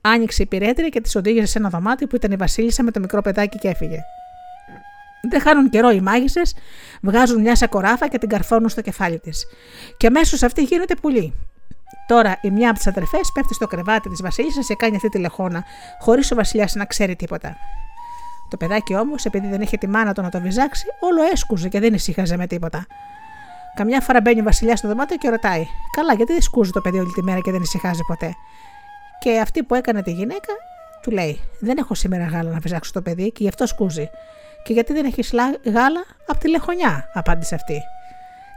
άνοιξε η πυρέτρια και της οδήγησε σε ένα δωμάτιο που ήταν η Βασίλισσα με το μικρό παιδάκι και έφυγε. Δεν χάνουν καιρό οι μάγισσες, βγάζουν μια σακοράφα και την καρφώνουν στο κεφάλι της. Και αμέσως αυτή γίνεται πουλή. Τώρα η μια από τις αδερφές πέφτει στο κρεβάτι της Βασίλισσας και κάνει αυτή τη λεχόνα, χωρίς ο Βασιλιάς να ξέρει τίποτα. Το παιδάκι όμως, επειδή δεν είχε τη μάνα του να το βυζάξει, όλο έσκουζε και δεν ησύχαζε με τίποτα. Καμιά φορά μπαίνει ο Βασιλιάς στο δωμάτιο και ρωτάει: Καλά, γιατί δεν σκούζει το παιδί όλη τη μέρα και δεν ησυχάζει ποτέ; Και αυτή που έκανε τη γυναίκα του λέει: Δεν έχω σήμερα γάλα να βυζάξω το παιδί και γι' αυτό σκούζει. Και γιατί δεν έχεις γάλα από τη λεχονιά, απάντησε αυτή.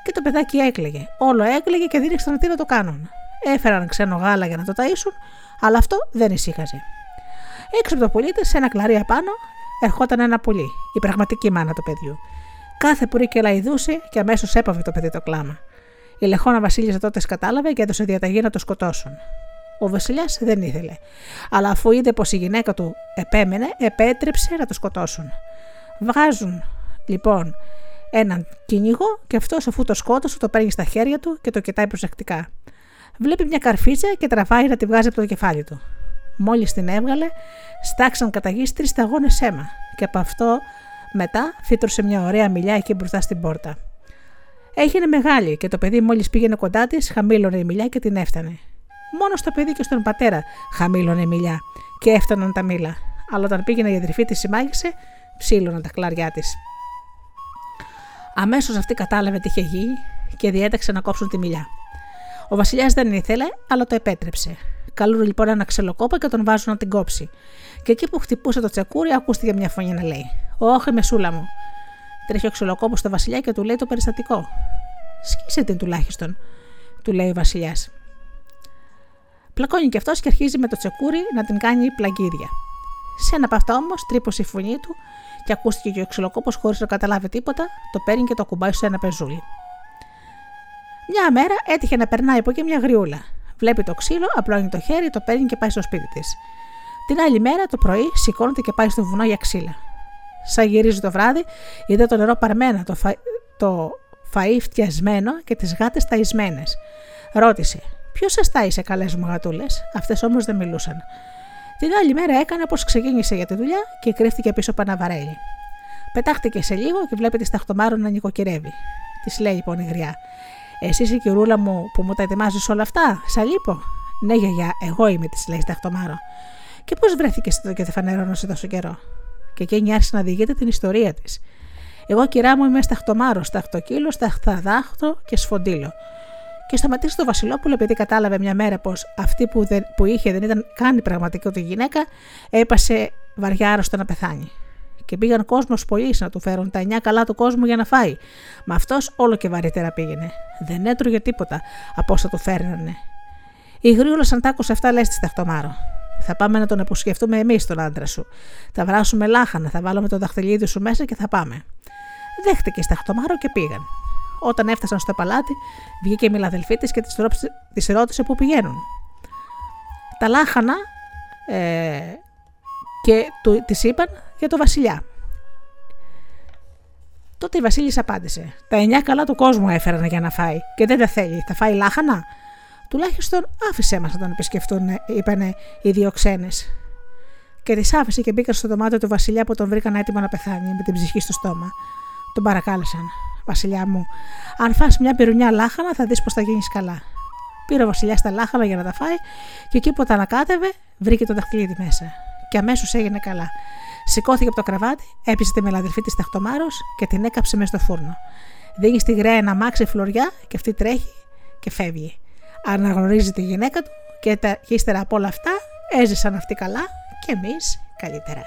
Και το παιδάκι έκλαιγε. Όλο έκλαιγε και δεν ήξεραν τι να το κάνουν. Έφεραν ξένο γάλα για να το ταΐσουν, αλλά αυτό δεν ησύχαζε. Έξω από το πουλί σε ένα κλαρί απάνω, ερχόταν ένα πουλί, η πραγματική μάνα του παιδιού. Κάθε πουρί και λαϊδούσε και αμέσως έπαβε το παιδί το κλάμα. Η Λεχόνα Βασίλισσα τότε κατάλαβε και έδωσε διαταγή να το σκοτώσουν. Ο Βασιλιάς δεν ήθελε, αλλά αφού είδε πως η γυναίκα του επέμενε, επέτρεψε να το σκοτώσουν. Βγάζουν λοιπόν έναν κυνηγό και αυτός αφού το σκότωσε το παίρνει στα χέρια του και το κοιτάει προσεκτικά. Βλέπει μια καρφίτσα και τραβάει να τη βγάζει από το κεφάλι του. Μόλις την έβγαλε, στάξαν κατά γη τρεις σταγόνες αίμα και από αυτό μετά φύτρωσε μια ωραία μιλιά εκεί μπροστά στην πόρτα. Έγινε μεγάλη και το παιδί μόλις πήγαινε κοντά της, χαμήλωνε η μιλιά και την έφτανε. Μόνο στο παιδί και στον πατέρα χαμήλωνε η μιλιά και έφταναν τα μήλα. Αλλά όταν πήγαινε η αδερφή τη συμμάγησε, ψήλωναν τα κλαριά της. Αμέσως αυτή κατάλαβε τι είχε γίνει και διέταξε να κόψουν τη μιλιά. Ο Βασιλιάς δεν ήθελε, αλλά το επέτρεψε. Καλούν λοιπόν ένα ξελοκόπα και τον βάζουν να την κόψει. Και εκεί που χτυπούσε το τσεκούρι, ακούστηκε μια φωνή να λέει: Όχι, μεσούλα μου. Τρέχει ο ξελοκόπο στο Βασιλιά και του λέει το περιστατικό. Σκίσε την τουλάχιστον, του λέει ο Βασιλιάς. Πλακώνει και αυτός και αρχίζει με το τσεκούρι να την κάνει πλαγκίδια. Σε ένα από αυτά όμως τρύπωσε η φωνή του και ακούστηκε και ο ξυλοκόπος χωρίς να καταλάβει τίποτα, το παίρνει και το κουμπάει σε ένα πεζούλι. Μια μέρα έτυχε να περνάει από εκεί μια γριούλα. Βλέπει το ξύλο, απλώνει το χέρι, το παίρνει και πάει στο σπίτι της. Την άλλη μέρα το πρωί σηκώνεται και πάει στο βουνό για ξύλα. Σαν γυρίζει το βράδυ, είδε το νερό παρμένα, το, φα... το φαΐ φτιασμένο και τις γάτες ταϊσμένες. Ρώτησε, Ποιος σας τάισε, καλές μου γατούλε, αυτές όμως δεν μιλούσαν. Την άλλη μέρα έκανε πω ξεκίνησε για τη δουλειά και κρύφτηκε πίσω από ένα βαρέλι. Πετάχτηκε σε λίγο και βλέπει τη σταχτομάρο να νοικοκυρεύει. Της λέει λοιπόν η γριά: Εσύ η κυρούλα μου που μου τα ετοιμάζεις όλα αυτά, σα λείπω. Ναι, γιαγιά, εγώ είμαι, της λέει σταχτομάρο. Και πώς βρέθηκες εδώ και δεν φανερώνωσε τόσο καιρό; Και εκείνη άρχισε να διηγείται την ιστορία της. Εγώ, κυρά μου, είμαι σταχτομάρο, σταχτοκύλο, σταχταδάχτο και σφοντήλο και σταματήσει το Βασιλόπουλο επειδή κατάλαβε μια μέρα πως αυτή που, δεν, που είχε δεν ήταν καν η πραγματική του γυναίκα, έπασε βαριά άρρωστο να πεθάνει. Και πήγαν κόσμος πολλοί να του φέρουν τα εννιά καλά του κόσμου για να φάει. Μα αυτός όλο και βαρύτερα πήγαινε. Δεν έτρωγε τίποτα από όσα του φέρνανε. Η γρήγορα σαν τ' άκουσε αυτά, λε τη Σταχτομάρο. Θα πάμε να τον αποσχευτούμε εμείς τον άντρα σου. Θα βράσουμε λάχανα, θα βάλουμε το δαχτυλίδι σου μέσα και θα πάμε. Δέχτηκε η Σταχτομάρο και πήγαν. Όταν έφτασαν στο παλάτι, βγήκε η μιλαδελφή της και της ρώτησε πού πηγαίνουν. Τα λάχανα ε, και της είπαν για το βασιλιά. Τότε η Βασίλισσα απάντησε: Τα εννιά καλά του κόσμου έφεραν για να φάει και δεν τα θέλει. Θα φάει λάχανα; Τουλάχιστον άφησέ μας να τον επισκεφτούν, είπαν οι δύο ξένες. Και τις άφησε και μπήκαν στο δωμάτιο του Βασιλιά που τον βρήκαν έτοιμο να πεθάνει με την ψυχή στο στόμα. Τον παρακάλεσαν. Βασιλιά μου, αν φας μια πυρουνιά λάχανα θα δεις πως θα γίνεις καλά. Πήρε ο Βασιλιάς τα λάχανα για να τα φάει και εκεί που τα ανακάτευε βρήκε το δαχτυλίδι μέσα. Και αμέσως έγινε καλά. Σηκώθηκε από το κρεβάτι, έπεισε τη μελαδερφή της Ταχτομάρος και την έκαψε μέσα στο φούρνο. Δίνει στη γραία να μάξει φλωριά και αυτή τρέχει και φεύγει. Αναγνωρίζει τη γυναίκα του και ύστερα από όλα αυτά έζησαν αυτοί καλά και εμείς καλύτερα.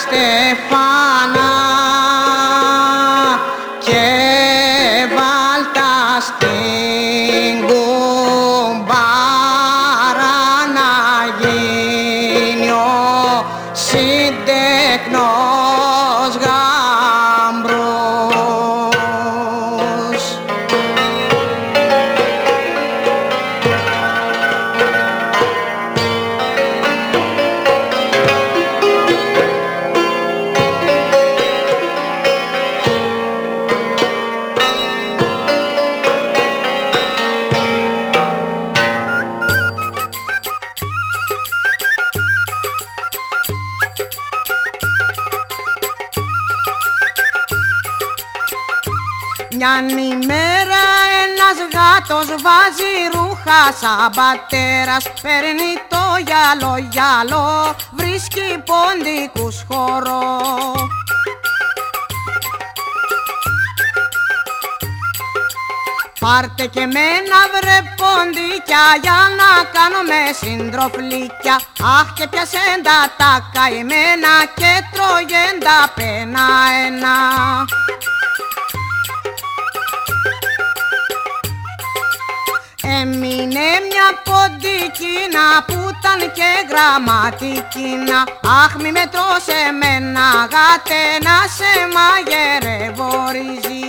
Στέλνε σαν πατέρας Παίρνει το γυαλό γυαλό Βρίσκει ποντικούς χώρο Πάρτε και μένα βρε ποντίκια για να κάνω με συντροφλίκια Αχ και πιασέντα τα καημένα και τρώγεντα πένα ένα Έμεινε μια ποντικίνα που ήταν και γραμματικίνα. Αχ μη με τρως εμένα γάτε να σε μαγειρεύω ρύζι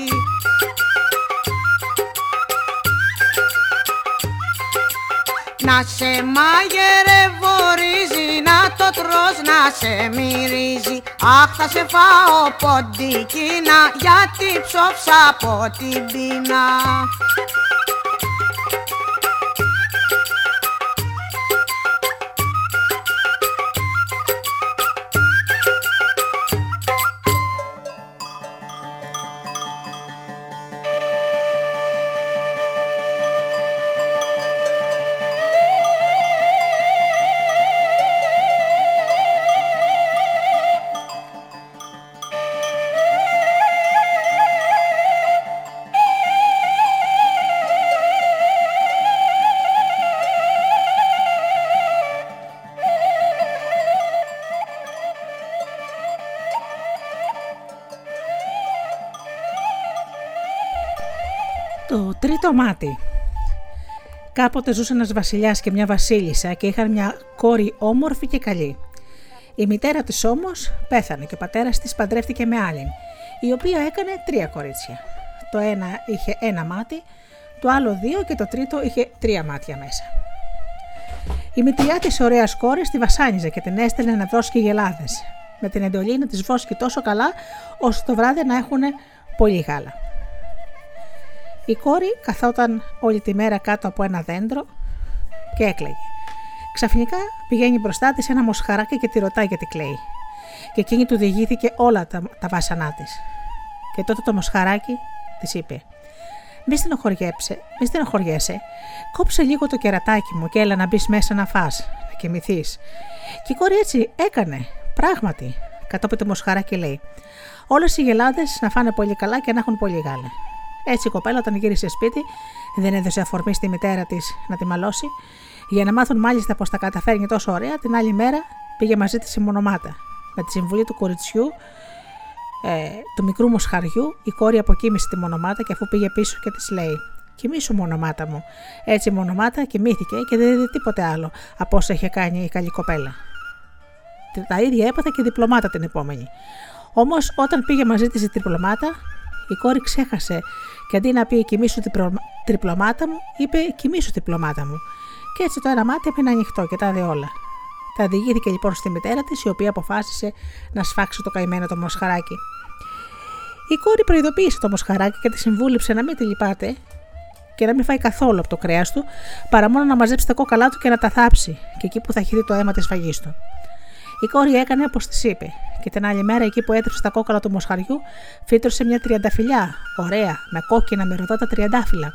Να σε μαγειρεύω ρύζι, να το τρως να σε μυρίζει. Αχ θα σε φάω ποντικίνα γιατί ψόψα από την πείνα τρίτο μάτι. Κάποτε ζούσε ένας βασιλιάς και μια βασίλισσα και είχαν μια κόρη όμορφη και καλή. Η μητέρα της όμως πέθανε και ο πατέρας της παντρεύτηκε με άλλη, η οποία έκανε τρία κορίτσια. Το ένα είχε ένα μάτι, το άλλο δύο και το τρίτο είχε τρία μάτια μέσα. Η μητριά της ωραίας κόρης τη βασάνιζε και την έστελνε να δώσει γελάδες, με την εντολή να της βόσκει τόσο καλά, ώστε το βράδυ να έχουν πολύ γάλα. Η κόρη καθόταν όλη τη μέρα κάτω από ένα δέντρο και έκλαιγε. Ξαφνικά πηγαίνει μπροστά της ένα μοσχαράκι και τη ρωτάει γιατί κλαίει. Και εκείνη του διηγήθηκε όλα τα, τα βάσανά της. Και τότε το μοσχαράκι της είπε: Μη στενοχωριέσαι, μη στενοχωριέσαι. Κόψε λίγο το κερατάκι μου και έλα να μπεις μέσα να φά, να κοιμηθείς. Και η κόρη έτσι έκανε. Πράγματι, κατόπιν το μοσχαράκι λέει: Όλες οι γελάδες να φάνε πολύ καλά και να έχουν πολύ γάλα. Έτσι η κοπέλα όταν γύρισε σπίτι δεν έδωσε αφορμή στη μητέρα της να τη μαλώσει. Για να μάθουν μάλιστα πως τα καταφέρνει τόσο ωραία, την άλλη μέρα πήγε μαζί της σε μονομάτα. Με τη συμβουλή του κοριτσιού, ε, του μικρού μοσχαριού, η κόρη αποκοίμησε τη μονομάτα και αφού πήγε πίσω και της λέει: Κοιμήσου μονομάτα μου. Έτσι η μονομάτα κοιμήθηκε και δεν είδε τίποτε άλλο από όσα είχε κάνει η καλή κοπέλα. Τα ίδια έπαθε και η διπλωμάτα την επόμενη. Όμως όταν πήγε μαζί της η διπλωμάτα, η κόρη ξέχασε και αντί να πει κοιμήσου την τριπλωμάτα μου, είπε κοιμήσου την πλωμάτα μου. Και έτσι το ένα μάτι έπαιρνε ανοιχτό και τα δε όλα. Τα διηγήθηκε λοιπόν στη μητέρα της, η οποία αποφάσισε να σφάξει το καημένο το μοσχαράκι. Η κόρη προειδοποίησε το μοσχαράκι και τη συμβούληψε να μην τη λυπάται και να μην φάει καθόλου από το κρέας του, παρά μόνο να μαζέψει τα κόκαλά του και να τα θάψει, και εκεί που θα χυθεί το αίμα της φαγής του. Η κόρη έκανε όπως της είπε, και την άλλη μέρα εκεί που έτρεψε τα κόκαλα του μοσχαριού, φύτρωσε μια τριανταφυλιά, ωραία, με κόκκινα μυρωδότα τριαντάφυλλα.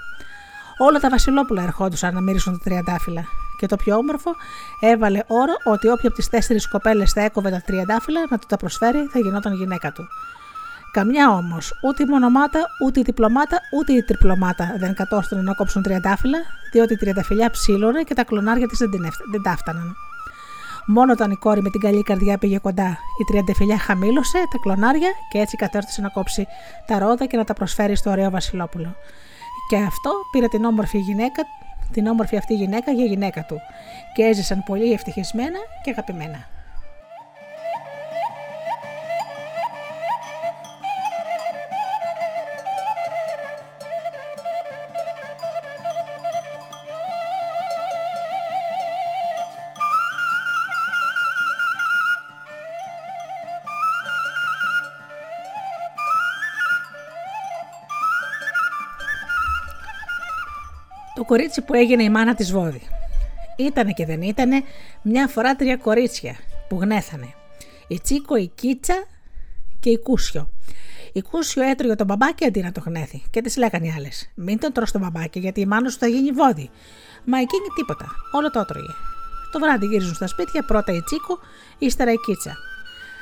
Όλα τα Βασιλόπουλα ερχόντουσαν να μυρίσουν τα τριαντάφυλλα. Και το πιο όμορφο, έβαλε όρο ότι όποια από τις τέσσερις κοπέλες θα έκοβε τα τριαντάφυλλα να του τα προσφέρει θα γινόταν γυναίκα του. Καμιά όμως, ούτε η μονομάτα, ούτε η διπλωμάτα, ούτε η τριπλωμάτα δεν κατόρθωναν να κόψουν τριαντάφυλλα, διότι η τριανταφυλιά ψήλωνε και τα κλονάρια της δεν, δεν τα φτάναν. Μόνο όταν η κόρη με την καλή καρδιά πήγε κοντά, η τριαντεφυλιά χαμήλωσε τα κλονάρια και έτσι κατέρθωσε να κόψει τα ρόδα και να τα προσφέρει στο ωραίο Βασιλόπουλο. Και αυτό πήρε την όμορφη γυναίκα, την όμορφη αυτή γυναίκα για γυναίκα του και έζησαν πολύ ευτυχισμένα και αγαπημένα. Κορίτσι που έγινε η μάνα της Βόδη. Ήτανε και δεν ήτανε μια φορά τρία κορίτσια που γνέθανε. Η Τσίκο, η Κίτσα και η Κούσιο. Η Κούσιο έτρωγε τον μπαμπάκι αντί να το γνέθει και τη λέγανε οι άλλες: Μην τον τρως τον μπαμπάκι γιατί η μάνα σου θα γίνει βόδι. Μα εκείνη τίποτα, όλο το έτρωγε. Το βράδυ γύριζουν στα σπίτια, πρώτα η Τσίκο, ύστερα η Κίτσα.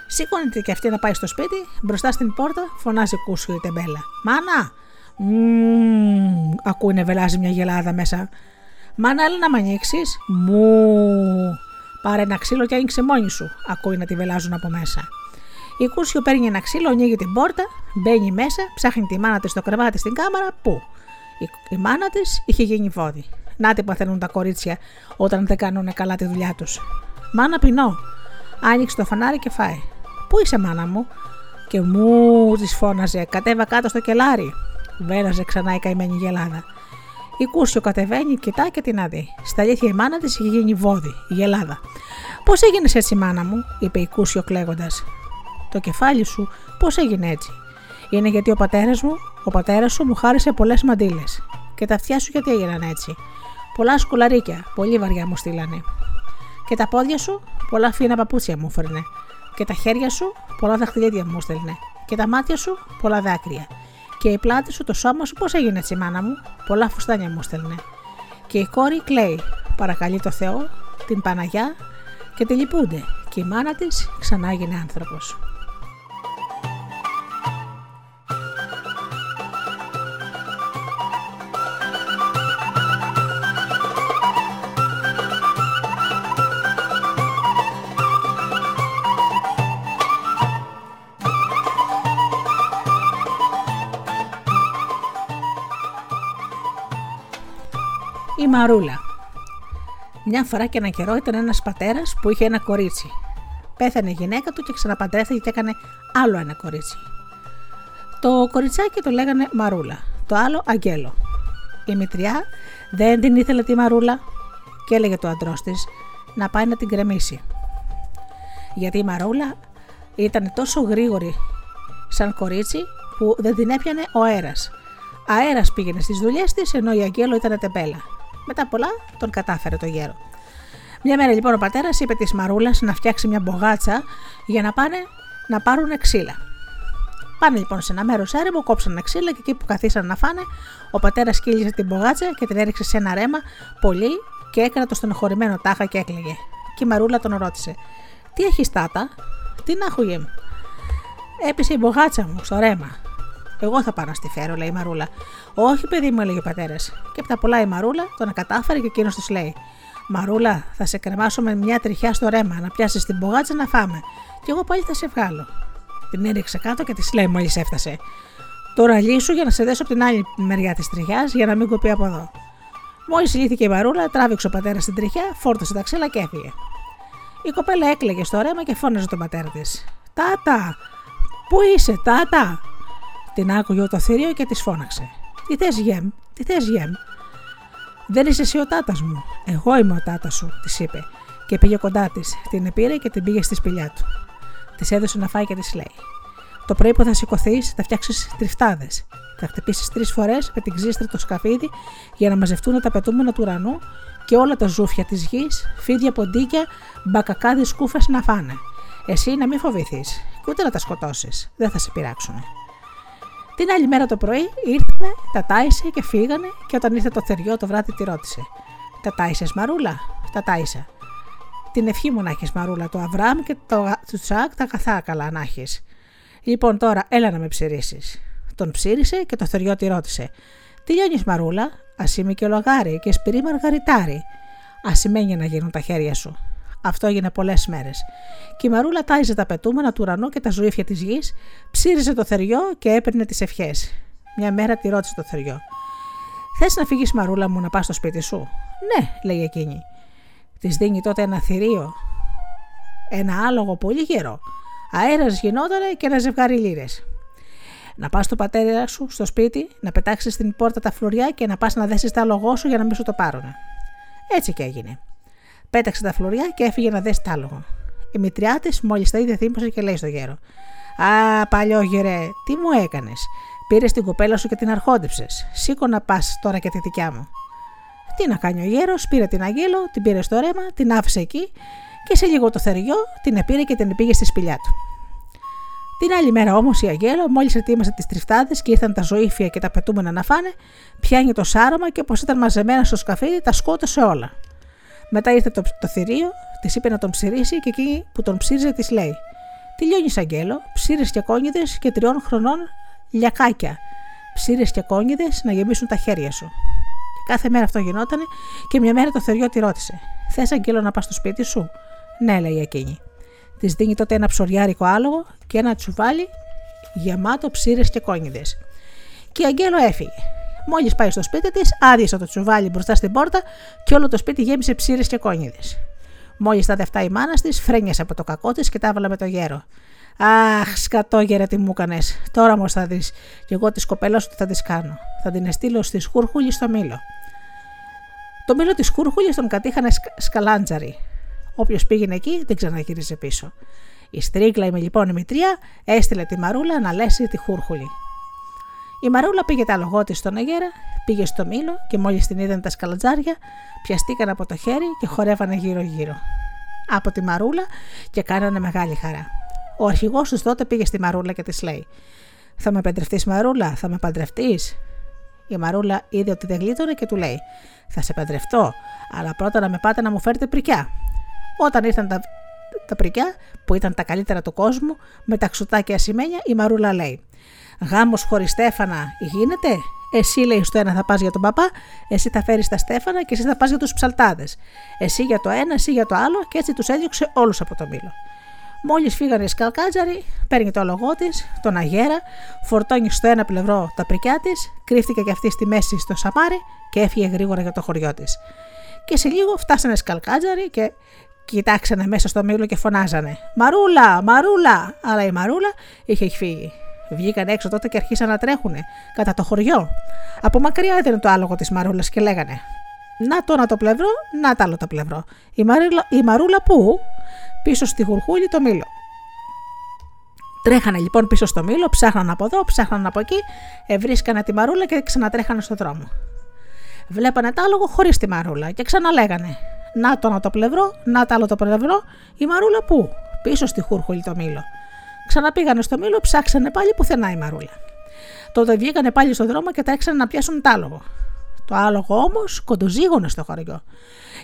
Σήκωνεται και αυτή να πάει στο σπίτι, μπροστά στην πόρτα φωνάζει Κούσιο η τεμπέλα. Μάνα, Μμμ, ακούει να βελάζει μια γελάδα μέσα. Μάνα, έλα να μ' ανοίξεις; Μου. Πάρε ένα ξύλο και άνοιξε μόνη σου. Ακούει να τη βελάζουν από μέσα. Η Κούσιο παίρνει ένα ξύλο, ανοίγει την πόρτα, μπαίνει μέσα, ψάχνει τη μάνα της στο κρεβάτι στην κάμαρα. Πού; Η, η μάνα της είχε γίνει βόδι. Να τι παθαίνουν τα κορίτσια όταν δεν κάνουν καλά τη δουλειά τους. Μάνα πεινώ. Άνοιξε το φανάρι και φάει. Πού είσαι, μάνα μου; Και μου της φώναζε, κατέβα κάτω στο κελάρι. Βέραζε ξανά η καημένη γελάδα. Η Κούρσιο κατεβαίνει, κοιτά και την αδεί. Στα αλήθεια η μάνα της είχε γίνει βόδι, η γελάδα. Πώς έγινες έτσι, μάνα μου, είπε η Κούρσιο κλαίγοντας. Το κεφάλι σου πώς έγινε έτσι. Είναι γιατί ο πατέρας μου, ο πατέρας σου μου χάρισε πολλές μαντήλες. Και τα αυτιά σου γιατί έγιναν έτσι. Πολλά σκουλαρίκια, πολύ βαριά μου στείλανε. Και τα πόδια σου, πολλά φίνα παπούτσια μου φέρνε. Και τα χέρια σου, πολλά δαχτυλίδια μου στέλνε. Και τα μάτια σου, πολλά δάκρυα. Και η πλάτη σου, το σώμα σου, πώς έγινε έτσι, μάνα μου; Πολλά φουστάνια μου στέλνε. Και η κόρη κλαίει. Παρακαλεί το Θεό, την Παναγιά και τη λυπούνται. Και η μάνα της ξανά έγινε άνθρωπος. Μαρούλα. Μια φορά και ένα καιρό ήταν ένας πατέρας που είχε ένα κορίτσι. Πέθανε η γυναίκα του και ξαναπαντρεύτηκε και έκανε άλλο ένα κορίτσι. Το κοριτσάκι το λέγανε Μαρούλα, το άλλο Αγγέλο. Η μητριά δεν την ήθελε τη Μαρούλα και έλεγε το αντρός της να πάει να την κρεμίσει. Γιατί η Μαρούλα ήταν τόσο γρήγορη σαν κορίτσι που δεν την έπιανε ο αέρας. Αέρας πήγαινε στις δουλειές της ενώ η Αγγέλο ήταν τεμπέλα. Μετά πολλά τον κατάφερε το γέρο. Μια μέρα λοιπόν ο πατέρας είπε της Μαρούλας να φτιάξει μια μπογάτσα για να πάνε να πάρουν ξύλα. Πάνε λοιπόν σε ένα μέρος έρημο, κόψαν ξύλα και εκεί που καθίσαν να φάνε, ο πατέρας κύλησε την μπογάτσα και την έριξε σε ένα ρέμα πολύ και έκανε το στενοχωρημένο τάχα και έκλαιγε. Και η Μαρούλα τον ρώτησε: Τι έχεις τάτα, τι να έχω μου. Έπεισε η μπογάτσα μου στο ρέμα. Εγώ θα πάω να στη φέρω, λέει η Μαρούλα. Όχι, παιδί μου, έλεγε ο πατέρας. Και από τα πολλά η Μαρούλα τον ακατάφερε και εκείνος τη λέει: Μαρούλα, θα σε κρεμάσω με μια τριχιά στο ρέμα, να πιάσεις την μπογάτσα να φάμε. Και εγώ πάλι θα σε βγάλω. Την έριξε κάτω και της λέει μόλις έφτασε. Τώρα λύσου για να σε δέσω από την άλλη μεριά της τριχιάς για να μην κοπεί από εδώ. Μόλις λύθηκε η Μαρούλα, τράβηξε ο πατέρας την τριχιά, φόρτωσε τα ξύλα και έφυγε. Η κοπέλα έκλαιγε στο ρέμα και φώναζε τον πατέρα της. Τάτα! Πού είσαι, Τάτα! Την άκουγε το θηρίο και της φώναξε. Τι θες, Γεμ, τι θες, Γεμ; Δεν είσαι εσύ ο τάτας μου. Εγώ είμαι ο τάτας σου, της είπε. Και πήγε κοντά της, την πήρε και την πήγε στη σπηλιά του. Της έδωσε να φάει και της λέει: Το πρωί που θα σηκωθείς, θα φτιάξεις τριφτάδες. Θα χτυπήσεις τρεις φορές με την ξύστρα το σκαφίδι για να μαζευτούν τα πετούμενα του ουρανού και όλα τα ζούφια της γης, φίδια, ποντίκια, μπακακάδες σκούφες να φάνε. Εσύ να μην φοβηθείς, και ούτε να τα σκοτώσεις. Δεν θα σε πειράξουν. Την άλλη μέρα το πρωί ήρθανε, τα τάισε και φύγανε και όταν ήρθε το θεριό το βράδυ τη ρώτησε. Τα τάισες Μαρούλα, τα τάισα. Την ευχή μου να έχεις Μαρούλα, το Αβράμ και το Τσάκ τα καθά καλά να έχεις. Λοιπόν, τώρα έλα να με ψηρίσεις. Τον ψήρισε και το θεριό τη ρώτησε: Τι λιώνεις, Μαρούλα, α είμαι και λογάρι και σπυρί μαργαριτάρι. Α σημαίνει να γίνουν τα χέρια σου. Αυτό έγινε πολλές μέρες. Και η Μαρούλα τάιζε τα πετούμενα του ουρανού και τα ζωήφια της γης, ψήριζε το θεριό και έπαιρνε τις ευχές. Μια μέρα τη ρώτησε το θεριό: Θες να φύγεις, Μαρούλα μου, να πας στο σπίτι σου; Ναι, λέει εκείνη. Της δίνει τότε ένα θηρίο, ένα άλογο πολύ γερό. Αέρας γινότανε και ένα ζευγάρι λίρες. Να πας στο πατέρα σου στο σπίτι, να πετάξεις στην πόρτα τα φλουριά και να πας να δέσεις τα άλογό σου για να μην σου το πάρουν. Έτσι και έγινε. Πέταξε τα φλουριά και έφυγε να δέσει τα άλογο. Η μητριά τη μόλις τα είδε θύμωσε και λέει στο γέρο: Α, παλιό γερέ, τι μου έκανες; Πήρες την κοπέλα σου και την αρχόντεψες. Σήκω να πας τώρα και τη δικιά μου. Τι να κάνει ο γέρος, πήρε την Αγγέλο, την πήρε στο ρέμα, την άφησε εκεί και σε λίγο το θεριό την επήρε και την πήγε στη σπηλιά του. Την άλλη μέρα όμως η Αγγέλο, μόλις ετοίμασε τις τριφτάδες και ήρθαν τα ζωήφια και τα πετούμενα να φάνε, πιάνει το σάρωμα και όπως ήταν μαζεμένα στο σκαφίδι, τα σκότωσε όλα. Μετά ήρθε το, το θηρίο, της είπε να τον ψηρίσει και εκεί που τον ψήριζε της λέει: Τι λιώνεις, Αγγέλο, ψήρε και κόνιδες και τριών χρονών λιακάκια. Ψήρε και κόνιδες να γεμίσουν τα χέρια σου. Και κάθε μέρα αυτό γινόταν και μια μέρα το θεριό τη ρώτησε: Θες, Αγγέλο, να πας στο σπίτι σου; Ναι, λέει εκείνη. Της δίνει τότε ένα ψωριάρικο άλογο και ένα τσουβάλι γεμάτο ψήρε και κόνιδες. Και η Αγγέλο έφυγε. Μόλις πάει στο σπίτι της, άδειασε το τσουβάλι μπροστά στην πόρτα και όλο το σπίτι γέμισε ψήρες και κόνιδες. Μόλις τα δεφτά η μάνα της, φρένιασε από το κακό της και τα έβαλε με το γέρο. Αχ, σκατόγερε τι μου έκανες. Τώρα όμως θα δεις. Και εγώ της κοπέλας σου θα της κάνω. Θα την εστίλω στη σκούρχουλη στο μήλο. Το μήλο της σκούρχουλης τον κατήχανε σκαλάντζαρι. Όποιος πήγαινε εκεί δεν ξαναγύριζε πίσω. Η στρίγκλα, η λοιπόν η μητρία, έστειλε τη μαρούλα να λέσει τη χούρχουλη. Η μαρούλα πήγε τα λογό τη στον αγέρα, πήγε στο μήλο και μόλις την είδαν τα σκαλατζάρια, πιαστήκαν από το χέρι και χορεύανε γύρω-γύρω. Από τη μαρούλα και κάνανε μεγάλη χαρά. Ο αρχηγός του τότε πήγε στη μαρούλα και της λέει: Θα με παντρευτείς, Μαρούλα, θα με παντρευτείς. Η Μαρούλα είδε ότι δεν γλίτωνε και του λέει: Θα σε παντρευτώ, αλλά πρώτα να με πάτε να μου φέρετε πρικιά. Όταν ήρθαν τα, τα πρικιά, που ήταν τα καλύτερα του κόσμου, με τα ξουτά και ασημένια, η Μαρούλα λέει: Γάμος χωρίς Στέφανα γίνεται; Εσύ λέει στο ένα θα πας για τον παπά, εσύ θα φέρεις τα Στέφανα και εσύ θα πας για τους ψαλτάδες. Εσύ για το ένα, εσύ για το άλλο και έτσι τους έδιωξε όλους από το μήλο. Μόλις φύγανε οι σκαλκάτζαροι, παίρνει το λογό της, τον αγέρα, φορτώνει στο ένα πλευρό τα πρικιά της, κρύφτηκε και αυτή στη μέση στο σαμάρι και έφυγε γρήγορα για το χωριό της. Και σε λίγο φτάσανε σκαλκάτζαροι και κοιτάξανε μέσα στο μήλο και φωνάζανε Μαρούλα, Μαρούλα! Αλλά η Μαρούλα είχε φύγει. Βγήκαν έξω τότε και αρχίσαν να τρέχουνε κατά το χωριό. Από μακριά ήταν το άλογο της Μαρούλας και λέγανε Να το ένα το πλευρό, να το άλλο το πλευρό. Η, Μαρούλα, η Μαρούλα πού; Πίσω στη γουρχούλη το μήλο. Τρέχανε λοιπόν πίσω στο μήλο, ψάχναν από εδώ, ψάχναν από εκεί, ευρίσκανε τη Μαρούλα και ξανατρέχανε στο δρόμο. Βλέπανε το άλογο χωρίς τη Μαρούλα και ξαναλέγανε να το ένα το πλευρό, να το άλλο το πλευρό, η Μαρούλα πού; Πίσω στη χούρχουλη το μήλο. Ξαναπήγανε στο μήλο, ψάξανε πάλι πουθενά η Μαρούλα. Τότε βγήκανε πάλι στο δρόμο και τρέξανε να πιάσουν τ' άλογο. Το άλογο όμως κοντοζήγωνε στο χωριό.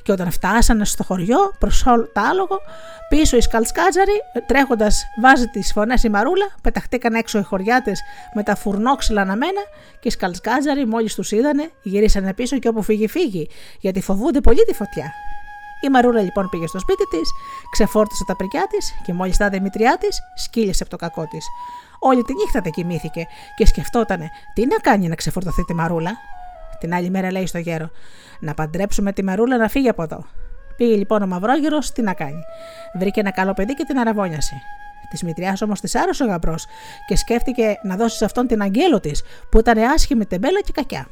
Και όταν φτάσανε στο χωριό, προς όλο το άλογο, πίσω οι σκαλτσκάτζαροι, τρέχοντας, βάζει τις φωνές η Μαρούλα, πεταχτήκαν έξω οι χωριάτες με τα φουρνόξυλα αναμένα και οι σκαλτσκάτζαροι, μόλις τους είδανε, γυρίσανε πίσω και όπου φύγει, φύγει, γιατί φοβούνται πολύ τη φωτιά. Η Μαρούλα λοιπόν πήγε στο σπίτι της, ξεφόρτωσε τα πρικιά της και μόλις τα μητριά της, σκύλισε από το κακό της. Όλη τη νύχτα δεν κοιμήθηκε και σκεφτότανε τι να κάνει να ξεφορτωθεί τη Μαρούλα; Την άλλη μέρα λέει στο γέρο: Να παντρέψουμε τη Μαρούλα να φύγει από εδώ. Πήγε λοιπόν ο Μαυρόγερο, τι να κάνει; Βρήκε ένα καλό παιδί και την αραβώνιασε. Της μητριάς όμως της άρρωσε ο γαμπρός και σκέφτηκε να δώσει σε αυτόν την αγγέλο της που ήταν άσχημη, τεμπέλα και κακιά.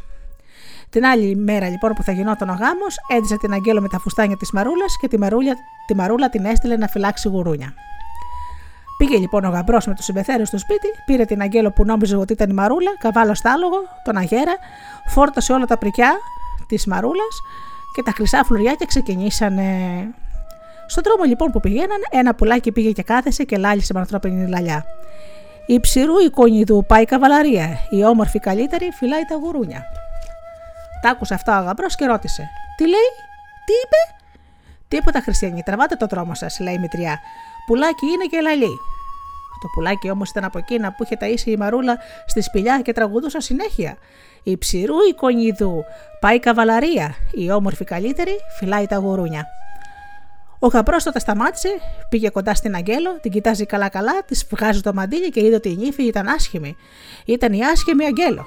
Την άλλη μέρα λοιπόν που θα γινόταν ο γάμος, έντυσε την Αγγέλο με τα φουστάνια της Μαρούλας και τη, μαρούλια, τη Μαρούλα την έστειλε να φυλάξει γουρούνια. Πήγε λοιπόν ο γαμπρός με τους συμπεθέρους στο σπίτι, πήρε την Αγγέλο που νόμιζε ότι ήταν η Μαρούλα, καβάλο στάλογο, τον Αγέρα, φόρτωσε όλα τα πρικιά της Μαρούλας και τα χρυσά φλουριά και ξεκινήσανε. Στον δρόμο λοιπόν που πηγαίνανε, ένα πουλάκι πήγε και κάθεσε και λάλησε με ανθρώπινη λαλιά. Η ψηρού εικόνιδου πάει καβαλαρία, η όμορφη καλύτερη φυλάει τα γουρούνια. Τα άκουσε αυτά ο γαμπρό και ρώτησε: Τι λέει, τι είπε; Τίποτα χριστιανοί, τραβάτε το δρόμο σας, λέει η μητριά. Πουλάκι είναι και λαλή. Το πουλάκι όμως ήταν από εκείνα που είχε ταΐσει η μαρούλα στη σπηλιά και τραγουδούσα συνέχεια. Η ψηρού η κονιδού, πάει καβαλαρία, η όμορφη καλύτερη φυλάει τα γουρούνια. Ο γαμπρός τότε σταμάτησε, πήγε κοντά στην Αγγέλο, την κοιτάζει καλά-καλά, της βγάζει το μαντίλι και είδε ότι η νύφη ήταν άσχημη. Ήταν η άσχημη Αγγέλο.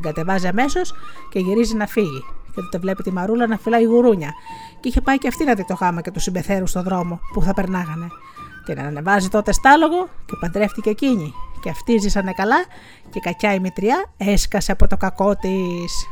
Την κατεβάζει αμέσως και γυρίζει να φύγει. Και τότε βλέπει τη μαρούλα να φυλάει γουρούνια. Και είχε πάει και αυτή να δει το γάμα και τους συμπεθέρους στον δρόμο που θα περνάγανε. Την ανεβάζει τότε στάλογο και παντρεύτηκε εκείνη. Και αυτοί ζήσανε καλά και κακιά η μητριά έσκασε από το κακό της.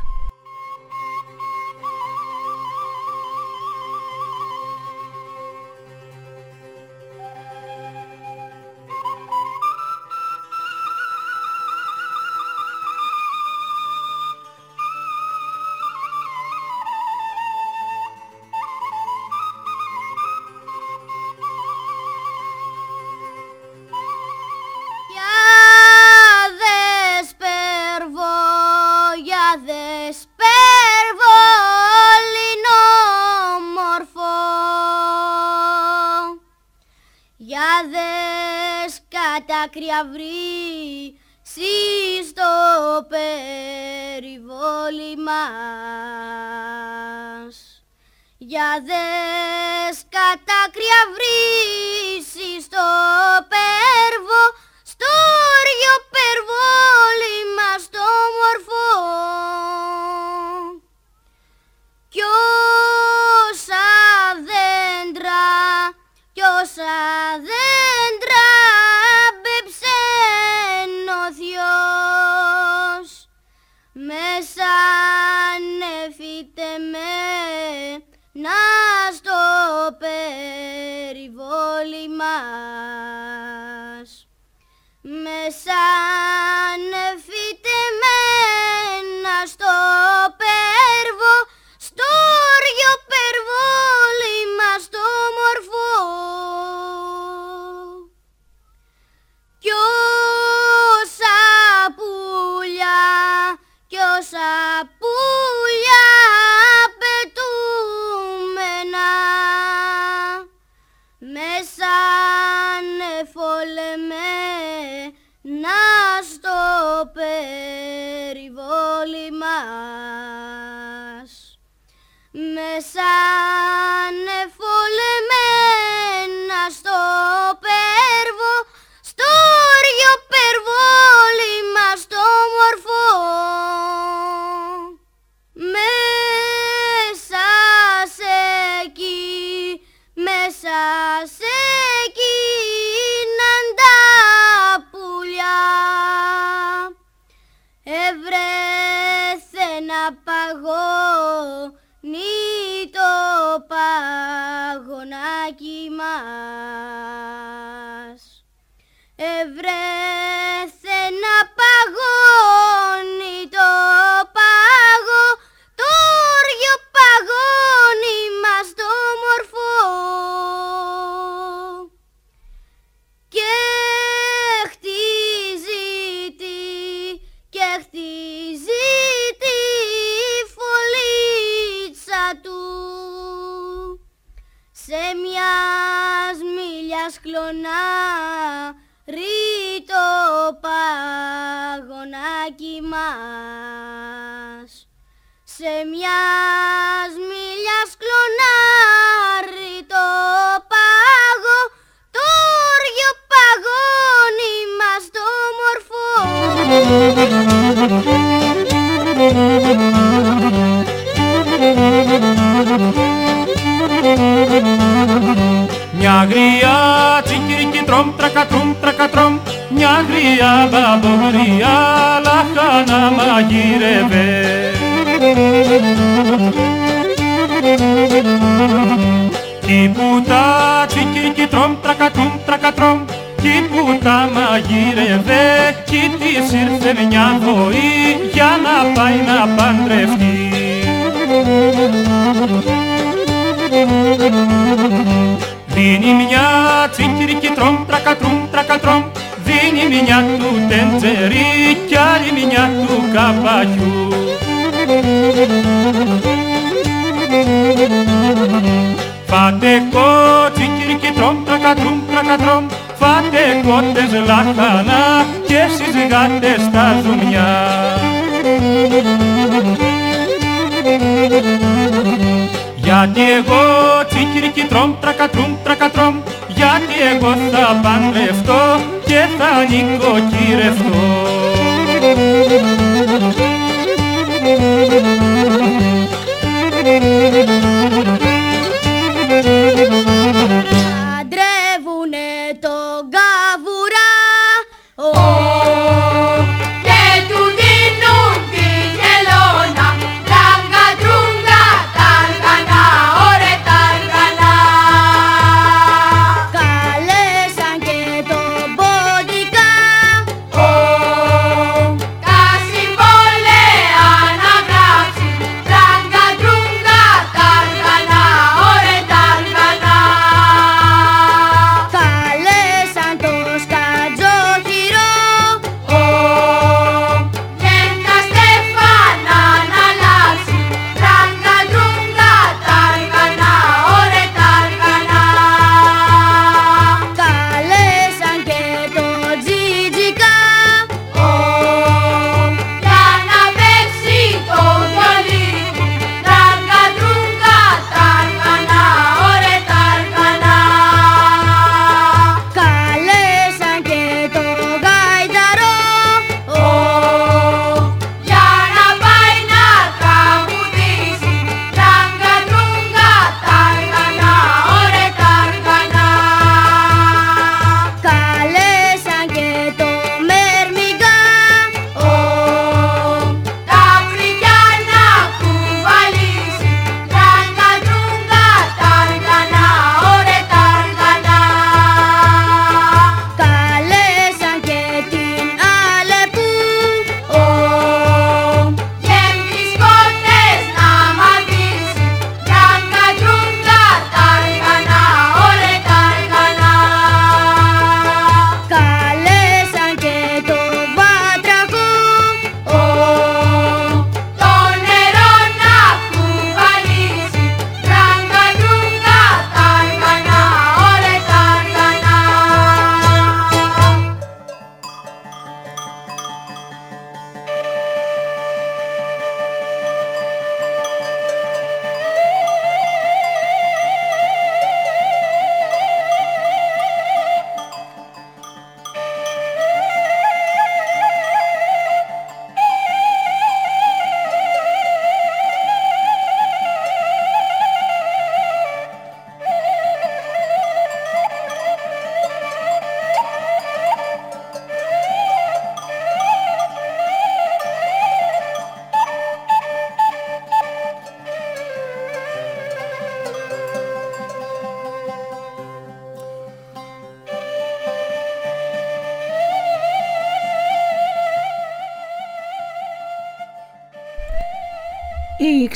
Holy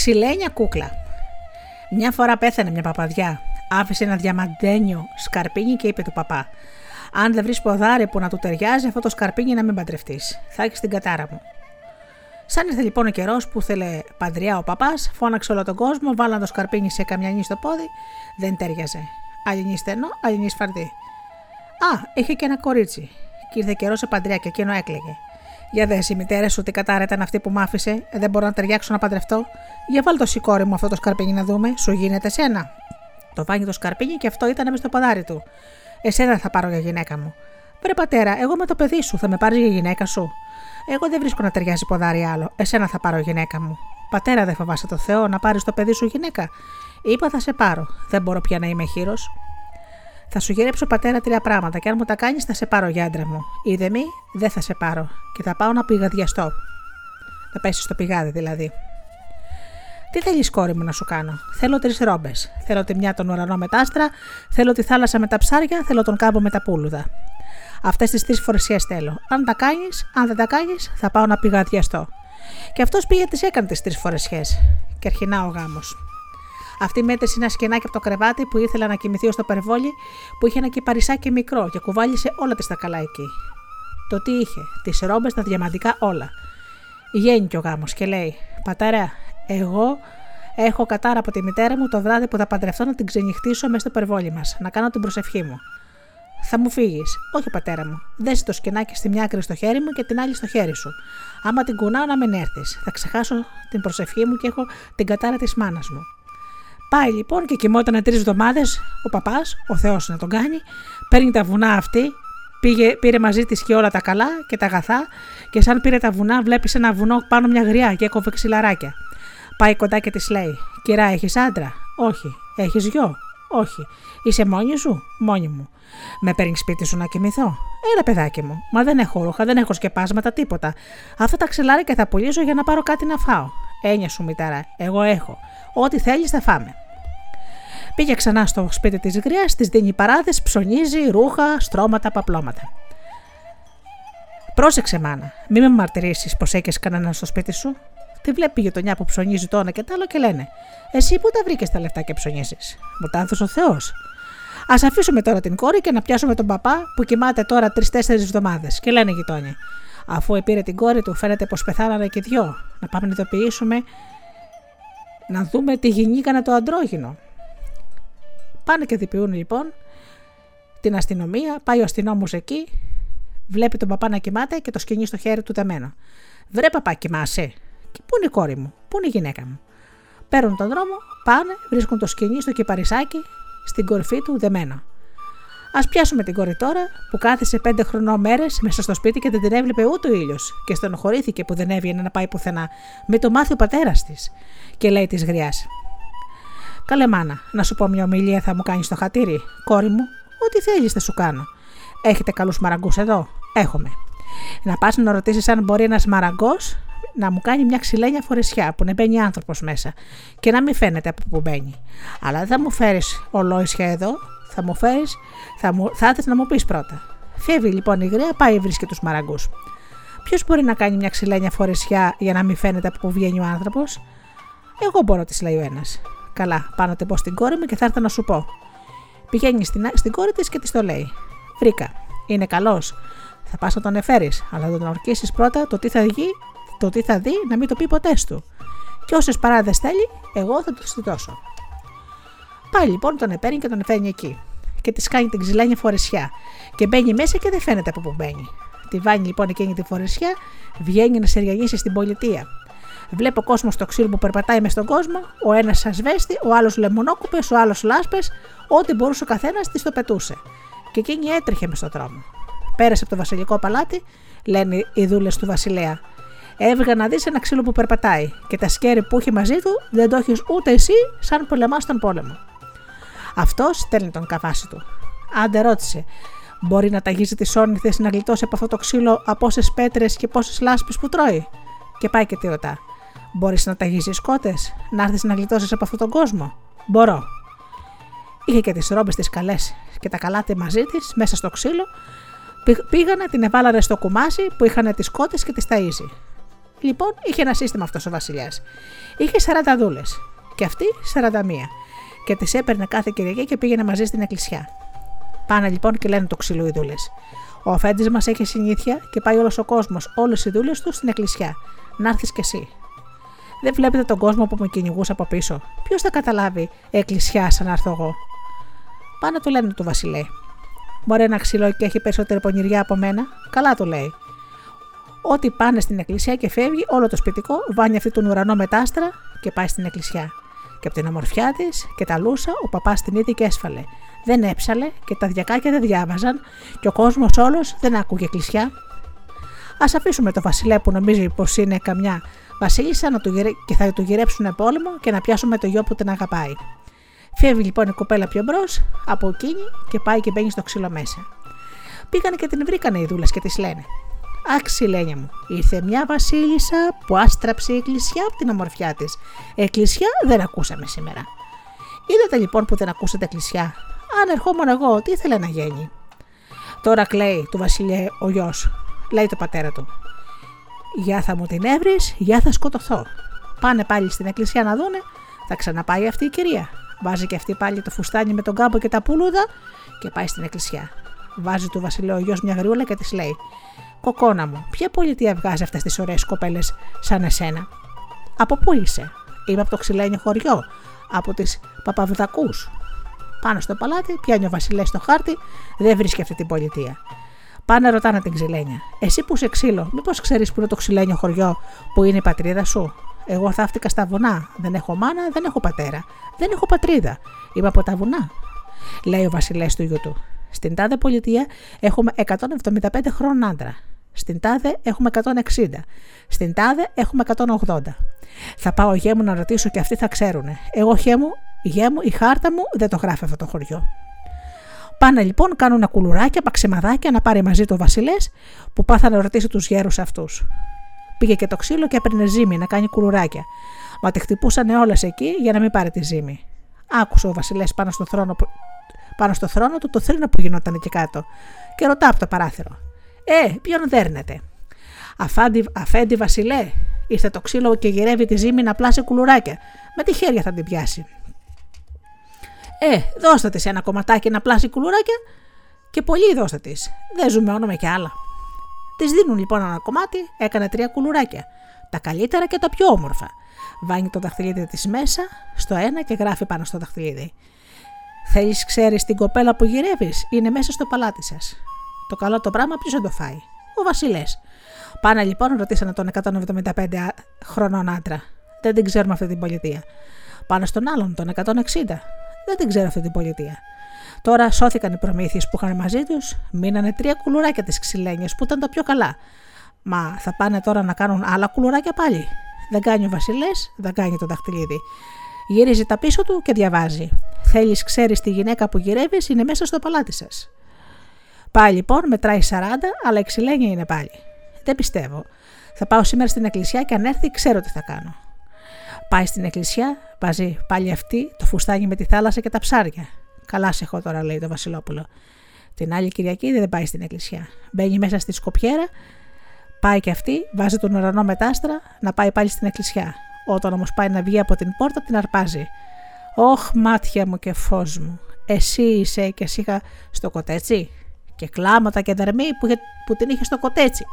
ξυλένια κούκλα. Μια φορά πέθανε μια παπαδιά. Άφησε ένα διαμαντένιο σκαρπίνι και είπε του παπά: Αν δεν βρεις ποδάρι που να του ταιριάζει, αυτό το σκαρπίνι να μην παντρευτείς. Θα έχεις την κατάρα μου. Σαν ήρθε λοιπόν ο καιρός που θέλε παντριά ο παπάς, φώναξε όλο τον κόσμο, βάλαν το σκαρπίνι σε καμιά νη στο πόδι, δεν τέριαζε. Αλληνή στενό, αλληνή φαρδί. Α, είχε και ένα κορίτσι. Και ήρθε καιρός σε παντριά και εκείνο έκλαιγε. Για δες, η μητέρα σου τι κατάρα ήταν αυτή που μ' άφησε, δεν μπορώ να ταιριάξω να παντρευτώ. Για βάλ το σηκώρι μου αυτό το σκαρπίνι να δούμε, σου γίνεται σένα. Το βάγει το σκαρπίνι και αυτό ήταν μες στο ποδάρι του. Εσένα θα πάρω για γυναίκα μου. Βρε πατέρα, εγώ με το παιδί σου θα με πάρεις για γυναίκα σου; Εγώ δεν βρίσκω να ταιριάζει ποδάρι άλλο. Εσένα θα πάρω γυναίκα μου. Πατέρα, δεν φοβάσαι το Θεό να πάρεις το παιδί σου γυναίκα; Είπα θα σε πάρω. Δεν μπορώ πια να είμαι χείρος. Θα σου γυρέψω πατέρα τρία πράγματα και αν μου τα κάνεις θα σε πάρω για άντρα μου. Είδε μη, δεν θα σε πάρω και θα πάω να πηγαδιαστώ. Να πέσεις στο πηγάδι δηλαδή. Τι θέλεις, κόρη μου, να σου κάνω; Θέλω τρεις ρόμπες. Θέλω τη μια τον ουρανό με τα άστρα, θέλω τη θάλασσα με τα ψάρια, θέλω τον κάμπο με τα πούλουδα. Αυτές τις τρεις φορεσιέ θέλω. Αν τα κάνεις, αν δεν τα κάνεις, θα πάω να πηγαδιαστώ. Και αυτός πήγε τις έκανε τις τρεις φορεσιέ. Και αρχινά ο γάμος. Αυτή μέτρησε ένα σκενάκι από το κρεβάτι που ήθελα να κοιμηθεί ως το περιβόλι που είχε ένα κυπαρισάκι μικρό και κουβάλισε όλα της τα καλά εκεί. Το τι είχε, τις ρόμπες, τα διαμαντικά όλα. Γέννη ο γάμος και λέει: Πατέρα, εγώ έχω κατάρα από τη μητέρα μου το βράδυ που θα παντρευτώ να την ξενυχτήσω μέσα στο περιβόλι μας, να κάνω την προσευχή μου. Θα μου φύγεις. Όχι, πατέρα μου. Δέσε το σκηνάκι στη μια άκρη στο χέρι μου και την άλλη στο χέρι σου. Άμα την κουνάω να μην έρθεις. Θα ξεχάσω την προσευχή μου και έχω την κατάρα της μάνας μου. Πάει λοιπόν και κοιμόταν τρεις εβδομάδες ο παπάς, ο Θεός να τον κάνει, παίρνει τα βουνά αυτή, πήγε, πήρε μαζί της και όλα τα καλά και τα αγαθά, και σαν πήρε τα βουνά, βλέπει ένα βουνό πάνω μια γριά και έκοβε ξυλαράκια. Πάει κοντά και της λέει: Κυρά, έχεις άντρα; Όχι. Έχεις γιο; Όχι. Είσαι μόνη σου; Μόνη μου. Με παίρνεις σπίτι σου να κοιμηθώ; Έλα, παιδάκι μου. Μα δεν έχω ρούχα, δεν έχω σκεπάσματα, τίποτα. Αυτά τα ξυλάρια θα πουλήσω για να πάρω κάτι να φάω. Έννοια σου, μητέρα. Εγώ έχω. Ό,τι θέλεις θα φάμε. Πήγε ξανά στο σπίτι της γριάς, της δίνει παράδες, ψωνίζει, ρούχα, στρώματα, παπλώματα. Πρόσεξε, μάνα, μη με μαρτυρήσεις πως έχει κανέναν στο σπίτι σου. Τη βλέπει η γειτονιά που ψωνίζει το ένα και το άλλο και λένε: Εσύ πού τα βρήκες τα λεφτά και ψωνίζεις; Μου τα ο Θεός. Α αφήσουμε τώρα την κόρη και να πιάσουμε τον παπά που κοιμάται τώρα τρει-τέσσερι εβδομάδες. Και λένε οι γειτόνιοι. Αφού πήρε την κόρη του, φαίνεται πως πεθάνανε και δυο. Να πάμε να ειδοποιήσουμε, να δούμε τι γινήκανε το αντρόγινο. Πάνε και διπιούν λοιπόν την αστυνομία, πάει ο αστυνόμος εκεί, βλέπει τον παπά να κοιμάται και το σκηνεί στο χέρι του δεμένο. Βρε παπά, κοιμάσαι. Και πού είναι η κόρη μου, πού είναι η γυναίκα μου; Παίρνουν τον δρόμο, πάνε, βρίσκουν το σκηνή στο κυπαρισάκι, στην κορυφή του δεμένο. Α πιάσουμε την κόρη τώρα που κάθισε πέντε χρονών μέρε μέσα στο σπίτι και δεν την έβλεπε ούτε ο ήλιος και στενοχωρήθηκε που δεν έβγαινε να πάει πουθενά. Με το μάθει ο πατέρας της. Και λέει της γριάς: Καλέ μάνα, να σου πω μια ομιλία θα μου κάνεις το χατήρι. Κόρη μου, ό,τι θέλεις θα σου κάνω. Έχετε καλούς μαραγκούς εδώ; Έχουμε. Να πας να ρωτήσεις αν μπορεί ένας μαραγκός να μου κάνει μια ξυλένια φορεσιά που να μπαίνει άνθρωπος μέσα και να μην φαίνεται από που μπαίνει. Αλλά δεν θα μου φέρεις ολόισια εδώ, θα μου φέρεις, θα, μου, θα να μου πεις πρώτα. Φεύγει λοιπόν η γραία, πάει βρίσκει τους μαραγκούς. Ποιος μπορεί να κάνει μια ξυλένια φορεσιά για να μην φαίνεται από που βγαίνει ο άνθρωπος; Εγώ μπορώ, της λέει ο ένας. Καλά, πάνω να πω στην κόρη μου και θα έρθω να σου πω. Πηγαίνει στην, στην κόρη της και της το λέει. Βρήκα. Είναι καλός. Θα πας να τον εφέρεις, αλλά θα τον ορκίσεις πρώτα το τι θα βγει, το τι θα δει να μην το πει ποτέ του. Και όσες παράδες θέλει, εγώ θα τους τη δώσω. Πάει λοιπόν, τον επέρνει και τον εφέρνει εκεί. Και τη κάνει την ξυλάνια φορεσιά. Και μπαίνει μέσα και δεν φαίνεται από πού μπαίνει. Τη βάνει λοιπόν εκείνη τη φορεσιά, βγαίνει να σεριανίσει στην πολιτεία. Βλέπει ο κόσμος στο ξύλο που περπατάει μες στον κόσμο, ο ένας ασβέστη, ο άλλος λεμονόκουπες, ο άλλος λάσπες, ό,τι μπορούσε ο καθένας της το πετούσε. Και εκείνη έτρεχε μες στον δρόμο. Πέρασε από το βασιλικό παλάτι, λένε οι δούλες του βασιλέα. Έβγα να δεις ένα ξύλο που περπατάει και τα σκέρι που έχει μαζί του δεν το έχεις ούτε εσύ, σαν πολεμάς τον πόλεμο. Αυτός στέλνει τον καβάσι του. Άντε ρώτησε, μπορεί να ταγίζει τι όρνηθε να γλιτώσει από αυτό το ξύλο από όσε πέτρες και πόσες λάσπες που τρώει. Και πάει και τι ρωτά. Μπορείς να ταγίζεις κότε, να έρθεις να γλιτώσεις από αυτόν τον κόσμο. Μπορώ. Είχε και τις ρόμπες τις καλές και τα καλάτε μαζί της μέσα στο ξύλο. Πήγανε, την εβάλανε στο κουμάσι που είχαν τις κότε και τις ταΐζει. Λοιπόν, είχε ένα σύστημα αυτός ο Βασιλιάς. Είχε 40 δούλες και αυτή 41. Και τις έπαιρνε κάθε Κυριακή και πήγαινε μαζί στην εκκλησιά. Πάνε λοιπόν και λένε το ξύλο οι δούλες. Ο αφέντης μας έχει συνήθεια και πάει όλος ο κόσμος, όλες οι δούλες του στην εκκλησιά. Να έρθεις κι εσύ. Δεν βλέπετε τον κόσμο που με κυνηγούσε από πίσω. Ποιος θα καταλάβει εκκλησιά σαν να έρθω εγώ. Πάνε του λένε του Βασιλέ. Μπορεί ένα ξύλο και έχει περισσότερη πονηριά από μένα. Καλά του λέει. Ό,τι πάνε στην εκκλησία και φεύγει, όλο το σπιτικό βάνει αυτή τον ουρανό μετάστρα και πάει στην εκκλησιά. Και από την ομορφιά της και τα λούσα, ο παπάς την είδε και έσφαλε. Δεν έψαλε και τα διακάκια δεν διάβαζαν και ο κόσμος όλος δεν άκουγε εκκλησιά. Α αφήσουμε το Βασιλέ που νομίζει πως είναι καμιά Βασίλισσα να του γυρε... και θα του γυρέψουν πόλεμο και να πιάσουμε το γιο που την αγαπάει. Φεύγει λοιπόν η κοπέλα πιο μπρος από εκείνη και πάει και μπαίνει στο ξύλο μέσα. Πήγανε και την βρήκανε οι δούλες και της λένε: Αξιλένια μου, ήρθε μια Βασίλισσα που άστραψε η εκκλησιά από την ομορφιά της. Εκκλησιά δεν ακούσαμε σήμερα. Είδατε λοιπόν που δεν ακούσατε εκκλησιά; Αν ερχόμουν εγώ, τι ήθελε να γίνει; Τώρα κλαίει του Βασιλιά ο γιος, λέει το πατέρα του. Για θα μου την έβρεις, για θα σκοτωθώ. Πάνε πάλι στην εκκλησία να δούνε, θα ξαναπάει αυτή η κυρία. Βάζει και αυτή πάλι το φουστάνι με τον κάμπο και τα πουλούδα και πάει στην εκκλησιά. Βάζει του Βασιλείου γιος μια γριούλα και της λέει: Κοκόνα μου, ποια πολιτεία βγάζει αυτές τις ωραίες κοπέλες σαν εσένα; Από πού είσαι, Είμαι από το ξυλένιο χωριό, από τις Παπαβδακού. Πάνω στο παλάτι, πιάνει ο Βασιλές το χάρτη, δεν βρίσκει αυτή την πολιτεία. Πάνε ρωτάνε την ξυλένια. Εσύ που είσαι ξύλο, μήπως ξέρεις που είναι το ξυλένιο χωριό που είναι η πατρίδα σου; Εγώ θαύτηκα στα βουνά. Δεν έχω μάνα, δεν έχω πατέρα. Δεν έχω πατρίδα. Είμαι από τα βουνά. Λέει ο Βασιλές του γιού του. Στην τάδε πολιτεία έχουμε 175 χρόνων άντρα. Στην τάδε έχουμε 160. Στην τάδε έχουμε 180. Θα πάω γέ μου να ρωτήσω και αυτοί θα ξέρουν. Εγώ γέ μου, γέ μου, η χάρτα μου δεν το γράφει αυτό το χωριό. Πάνε λοιπόν, κάνουν κουλουράκια, παξιμαδάκια να πάρει μαζί του ο Βασιλές που πάθα να ρωτήσει τους γέρους αυτούς. Πήγε και το ξύλο και έπαιρνε ζύμη να κάνει κουλουράκια. Μα τη χτυπούσαν όλες εκεί για να μην πάρει τη ζύμη. Άκουσε ο Βασιλές πάνω στο θρόνο, πάνω στο θρόνο του το θρύνο που γινόταν εκεί κάτω και ρωτά από το παράθυρο. Ε, ποιον δέρνετε; Αφάντι, αφέντη Βασιλέ, ήρθε το ξύλο και γυρεύει τη ζύμη να πλάσει κουλουράκια. Με τι χέρια θα την πιάσει; Ε, δώστε της ένα κομματάκι να πλάσει κουλουράκια και πολύ δώστε της. Δεν ζούμε όνομα και άλλα. Της δίνουν λοιπόν ένα κομμάτι, έκανε τρία κουλουράκια. Τα καλύτερα και τα πιο όμορφα. Βάνει το δαχτυλίδι της μέσα στο ένα και γράφει πάνω στο δαχτυλίδι. Θέλεις, ξέρεις την κοπέλα που γυρεύεις, είναι μέσα στο παλάτι σας. Το καλό το πράγμα ποιος θα το φάει; Ο Βασιλές. Πάνε λοιπόν, ρωτήσανε τον 175 χρονών άντρα. Δεν την ξέρουμε αυτή την πολιτεία. Πάνε στον άλλον, τον 160. Δεν την ξέρω αυτή την πολιτεία. Τώρα σώθηκαν οι προμήθειες που είχαν μαζί τους, μείνανε τρία κουλουράκια τη ξυλένια που ήταν τα πιο καλά. Μα θα πάνε τώρα να κάνουν άλλα κουλουράκια πάλι. Δεν κάνει ο Βασιλές, δεν κάνει το δαχτυλίδι. Γυρίζει τα πίσω του και διαβάζει. Θέλεις, ξέρεις τη γυναίκα που γυρεύεις, είναι μέσα στο παλάτι σας. Πάει λοιπόν, μετράει 40, αλλά η ξυλένια είναι πάλι. Δεν πιστεύω. Θα πάω σήμερα στην εκκλησιά και αν έρθει, ξέρω τι θα κάνω. Πάει στην εκκλησιά, βάζει πάλι αυτή το φουστάνι με τη θάλασσα και τα ψάρια. Καλά σε έχω τώρα, λέει το Βασιλόπουλο. Την άλλη Κυριακή δεν πάει στην εκκλησιά. Μπαίνει μέσα στη σκοπιέρα, πάει και αυτή, βάζει τον ουρανό μετάστρα να πάει πάλι στην εκκλησιά. Όταν όμως πάει να βγει από την πόρτα, την αρπάζει. Όχ, μάτια μου και φως μου, εσύ είσαι και εσύ στο κοτέτσι. Και κλάματα και δαρμή που, που την είχε στο κοτέτσι.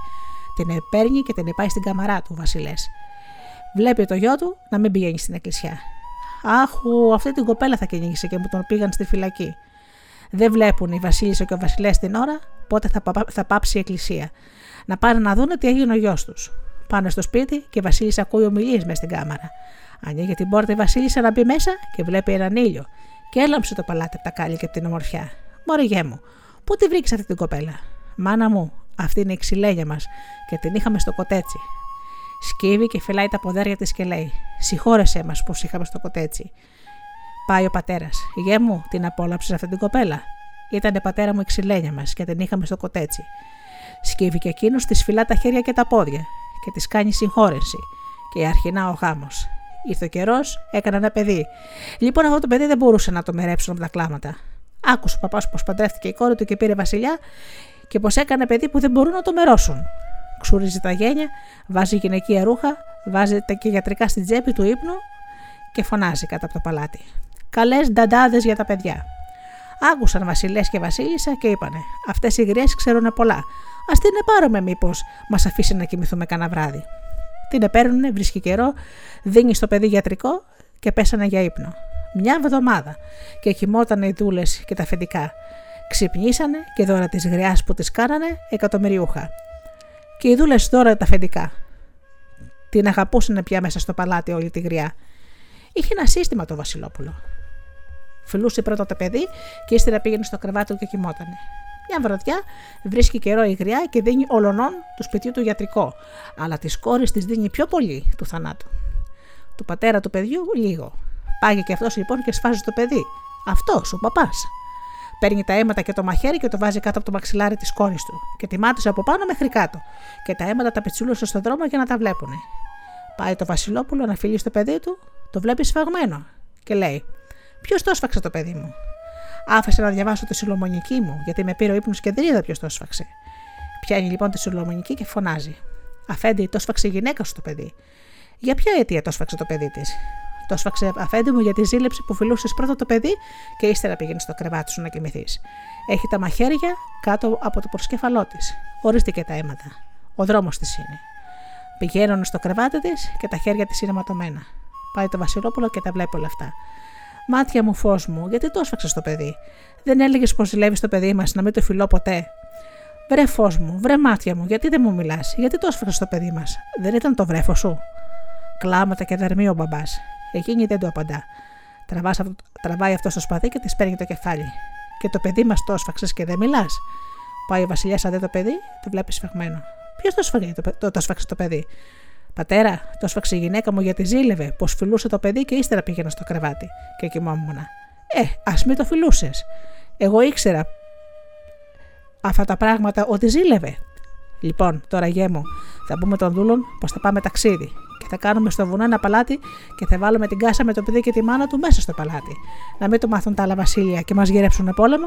Την παίρνει και την πάει στην καμαρά του, Βασιλές. Βλέπει το γιο του να μην πηγαίνει στην εκκλησιά. Αχου, αυτή την κοπέλα θα κυνήγησε και μου τον πήγαν στη φυλακή. Δεν βλέπουν οι Βασίλισσα και ο Βασιλές την ώρα πότε θα, θα πάψει η εκκλησία. Να πάνε να δούνε τι έγινε ο γιος τους. Πάνε στο σπίτι και η Βασίλισσα ακούει ομιλίες μες στην κάμαρα. Ανοίγει την πόρτα η Βασίλισσα να μπει μέσα και βλέπει έναν ήλιο. Και έλαμψε το παλάτι από τα κάλλη και από την ομορφιά. Μωριγέ μου, πού τη βρήκε αυτή την κοπέλα; Μάνα μου, αυτή είναι η ξυλένια μας και την είχαμε στο κοτέτσι. Σκύβει και φυλάει τα ποδέρια της και λέει: Συγχώρεσέ μας που είχαμε στο κοτέτσι. Πάει ο πατέρας. Γε μου, την απόλαψες αυτή την κοπέλα; Ήταν πατέρα μου η ξυλένια μας και την είχαμε στο κοτέτσι. Σκύβει και εκείνος, της φυλά τα χέρια και τα πόδια και της κάνει συγχώρεση. Και αρχινά ο γάμος. Ήρθε ο καιρός, έκανε ένα παιδί. Λοιπόν, αυτό το παιδί δεν μπορούσε να το μερέψουν από τα κλάματα. Άκουσε ο παπάς πως παντρεύτηκε η κόρη του και πήρε βασιλιά και πως έκανε παιδί που δεν μπορούν να το μερώσουν. Ξουρίζει τα γένια, βάζει γυναικεία ρούχα, βάζει τα και γιατρικά στην τσέπη του ύπνου και φωνάζει κάτω από το παλάτι. Καλές νταντάδες για τα παιδιά. Άκουσαν Βασιλέ και Βασίλισσα και είπανε: Αυτές οι γριές ξέρουν πολλά. Α την επάρουμε, μήπως μας αφήσει να κοιμηθούμε κανένα βράδυ. Την επέρνουνε, βρίσκει καιρό, δίνει στο παιδί γιατρικό και πέσανε για ύπνο. Μια εβδομάδα και κοιμότανε οι δούλες και τα αφεντικά. Ξυπνήσανε και δώρα της γριάς που τις κάνανε εκατομμυριούχα. Και οι δούλες δώρα τα αφεντικά. Την αγαπούσαν πια μέσα στο παλάτι όλη τη γριά. Είχε ένα σύστημα το Βασιλόπουλο. Φιλούσε πρώτα το παιδί και ύστερα πήγαινε στο κρεβάτι του και κοιμότανε. Μια βραδιά βρίσκει καιρό η γριά και δίνει ολονών του σπιτιού του γιατρικό, αλλά τη κόρη της δίνει πιο πολύ του θανάτου. Του πατέρα του παιδιού λίγο. Πάγει και αυτός λοιπόν και σφάζει το παιδί. Αυτός ο παπάς. Παίρνει τα αίματα και το μαχαίρι και το βάζει κάτω από το μαξιλάρι της κόρης του και τη μάτισε από πάνω μέχρι κάτω. Και τα αίματα τα πετσούλωσε στον δρόμο για να τα βλέπουν. Πάει το Βασιλόπουλο να φιλεί στο παιδί του, το βλέπει σφαγμένο και λέει: Ποιος το έσφαξε το παιδί μου; Άφησε να διαβάσω τη συλλομονική μου, γιατί με πήρε ο ύπνος και δεν είδα ποιος το έσφαξε. Πιάνει λοιπόν τη συλλομονική και φωνάζει. Αφέντη, το έσφαξε η γυναίκα σου το παιδί. Για ποια αιτία το έσφαξε το παιδί της; Το έσφαξε αφέντη μου για τη ζήλεψη που φιλούσες πρώτα το παιδί και ύστερα πήγαινε στο κρεβάτι σου να κοιμηθείς. Έχει τα μαχαίρια κάτω από το προσκέφαλό της. Ορίστηκε τα αίματα. Ο δρόμος της είναι. Πηγαίνουν στο κρεβάτι της και τα χέρια της είναι ματωμένα. Πάει το Βασιλόπουλο και τα βλέπει όλα αυτά. Μάτια μου, φως μου, γιατί το έσφαξε το παιδί; Δεν έλεγες πως ζηλεύεις το παιδί μας να μην το φιλώ ποτέ; Βρε φως μου, βρε μάτια μου, γιατί δεν μου μιλάς, γιατί το έσφαξε το παιδί μας; Δεν ήταν το βρέφος σου; Κλάματα και δερμή ο μπαμπάς. Εκείνη δεν το απαντά. αυτό, τραβάει αυτός στο σπαθί και της παίρνει το κεφάλι. Και το παιδί μας το έσφαξε και δεν μιλάς. Πάει η Βασιλιάς δει το παιδί, το βλέπει σφαγμένο. Ποιος το, σφαγεί, το, το, το σφάξε το παιδί; Πατέρα, το σφαξε η γυναίκα μου γιατί ζήλευε, πως φιλούσε το παιδί και ύστερα πήγαινα στο κρεβάτι και κοιμόμουν. Ε, ας μην το φιλούσες. Εγώ ήξερα αυτά τα πράγματα ότι ζήλευε. Λοιπόν, τώρα γέ μου, θα πούμε τον δούλον πως θα πάμε ταξίδι και θα κάνουμε στο βουνό ένα παλάτι και θα βάλουμε την κάσα με το παιδί και τη μάνα του μέσα στο παλάτι. Να μην το μάθουν τα άλλα βασίλεια και μας γυρέψουν πόλεμο.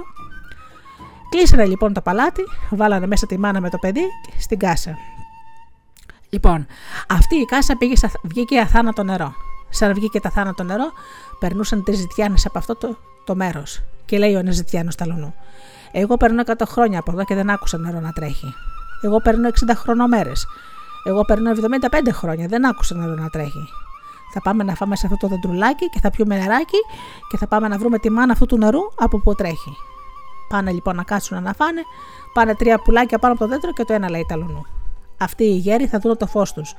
Κλείσανε λοιπόν το παλάτι, βάλανε μέσα τη μάνα με το παιδί στην κάσα. Λοιπόν, αυτή η κάσα πήγε, βγήκε αθάνατο νερό. Σαν βγήκε τα θάνατο νερό, περνούσαν τρεις ζητιάνες από αυτό το, το μέρος. Και λέει ο ένας ζητιάνος Ταλουνού. Εγώ παίρνω 100 χρόνια από εδώ και δεν άκουσα νερό να τρέχει. Εγώ παίρνω 60 χρονομέρες. Εγώ παίρνω 75 χρόνια, δεν άκουσα νερό να τρέχει. Θα πάμε να φάμε σε αυτό το δεντρουλάκι και θα πιούμε νεράκι και θα πάμε να βρούμε τη μάνα αυτού του νερού από που τρέχει. Πάνε λοιπόν να κάτσουν να φάνε, πάνε τρία πουλάκια πάνω από το δέντρο και το ένα λέει ταλουνού. Αυτοί οι γέροι θα δουν το φως τους.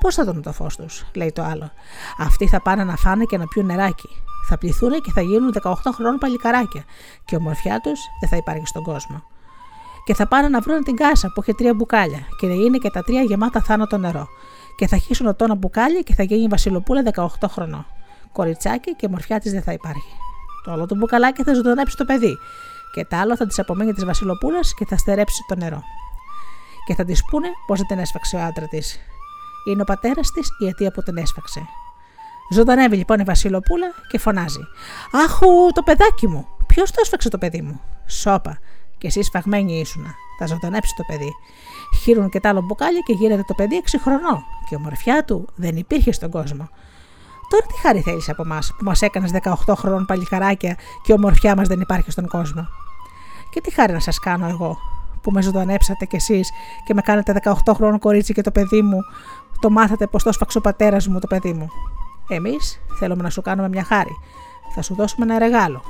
Πώς θα δουν το φως τους, λέει το άλλο. Αυτοί θα πάνε να φάνε και να πιούν νεράκι. Θα πληθούν και θα γίνουν 18 χρόνων παλικαράκια και η ομορφιά τους δεν θα υπάρχει στον κόσμο. Και θα πάνε να βρουν την κάσα που έχει τρία μπουκάλια και είναι και τα τρία γεμάτα θάνατο νερό. Και θα χύσουν το ένα μπουκάλι και θα γίνει η Βασιλοπούλα 18 χρονών. Κοριτσάκι και μορφιά της δεν θα υπάρχει. Το άλλο το μπουκαλάκι θα ζωντανέψει το παιδί και το άλλο θα τη απομείνει της Βασιλοπούλας και θα στερέψει το νερό και θα της πούνε πώ δεν την έσφαξε ο άντρα της. Είναι ο πατέρας της η αιτία που την έσφαξε. Ζωντανεύει λοιπόν η Βασιλοπούλα και φωνάζει: Αχού, το παιδάκι μου! Ποιος το έσφαξε το παιδί μου! Σόπα, και εσύ σφαγμένοι ήσουνα. Θα ζωντανέψει το παιδί. Χείρουν και τ' άλλο μπουκάλι και γίνεται το παιδί 6 χρονών. Και η ομορφιά του δεν υπήρχε στον κόσμο. Τώρα τι χάρη θέλεις από εμάς που μας έκανες 18 χρόνων παλιχαράκια και η ομορφιά μας δεν υπάρχει στον κόσμο; Και τι χάρη να σας κάνω εγώ που με ζωντανέψατε κι εσείς και με κάνετε 18 χρόνων κορίτσι και το παιδί μου, το μάθατε πως το σφαξε ο πατέρας μου το παιδί μου; Εμείς θέλουμε να σου κάνουμε μια χάρη. Θα σου δώσουμε ένα ρεγάλο.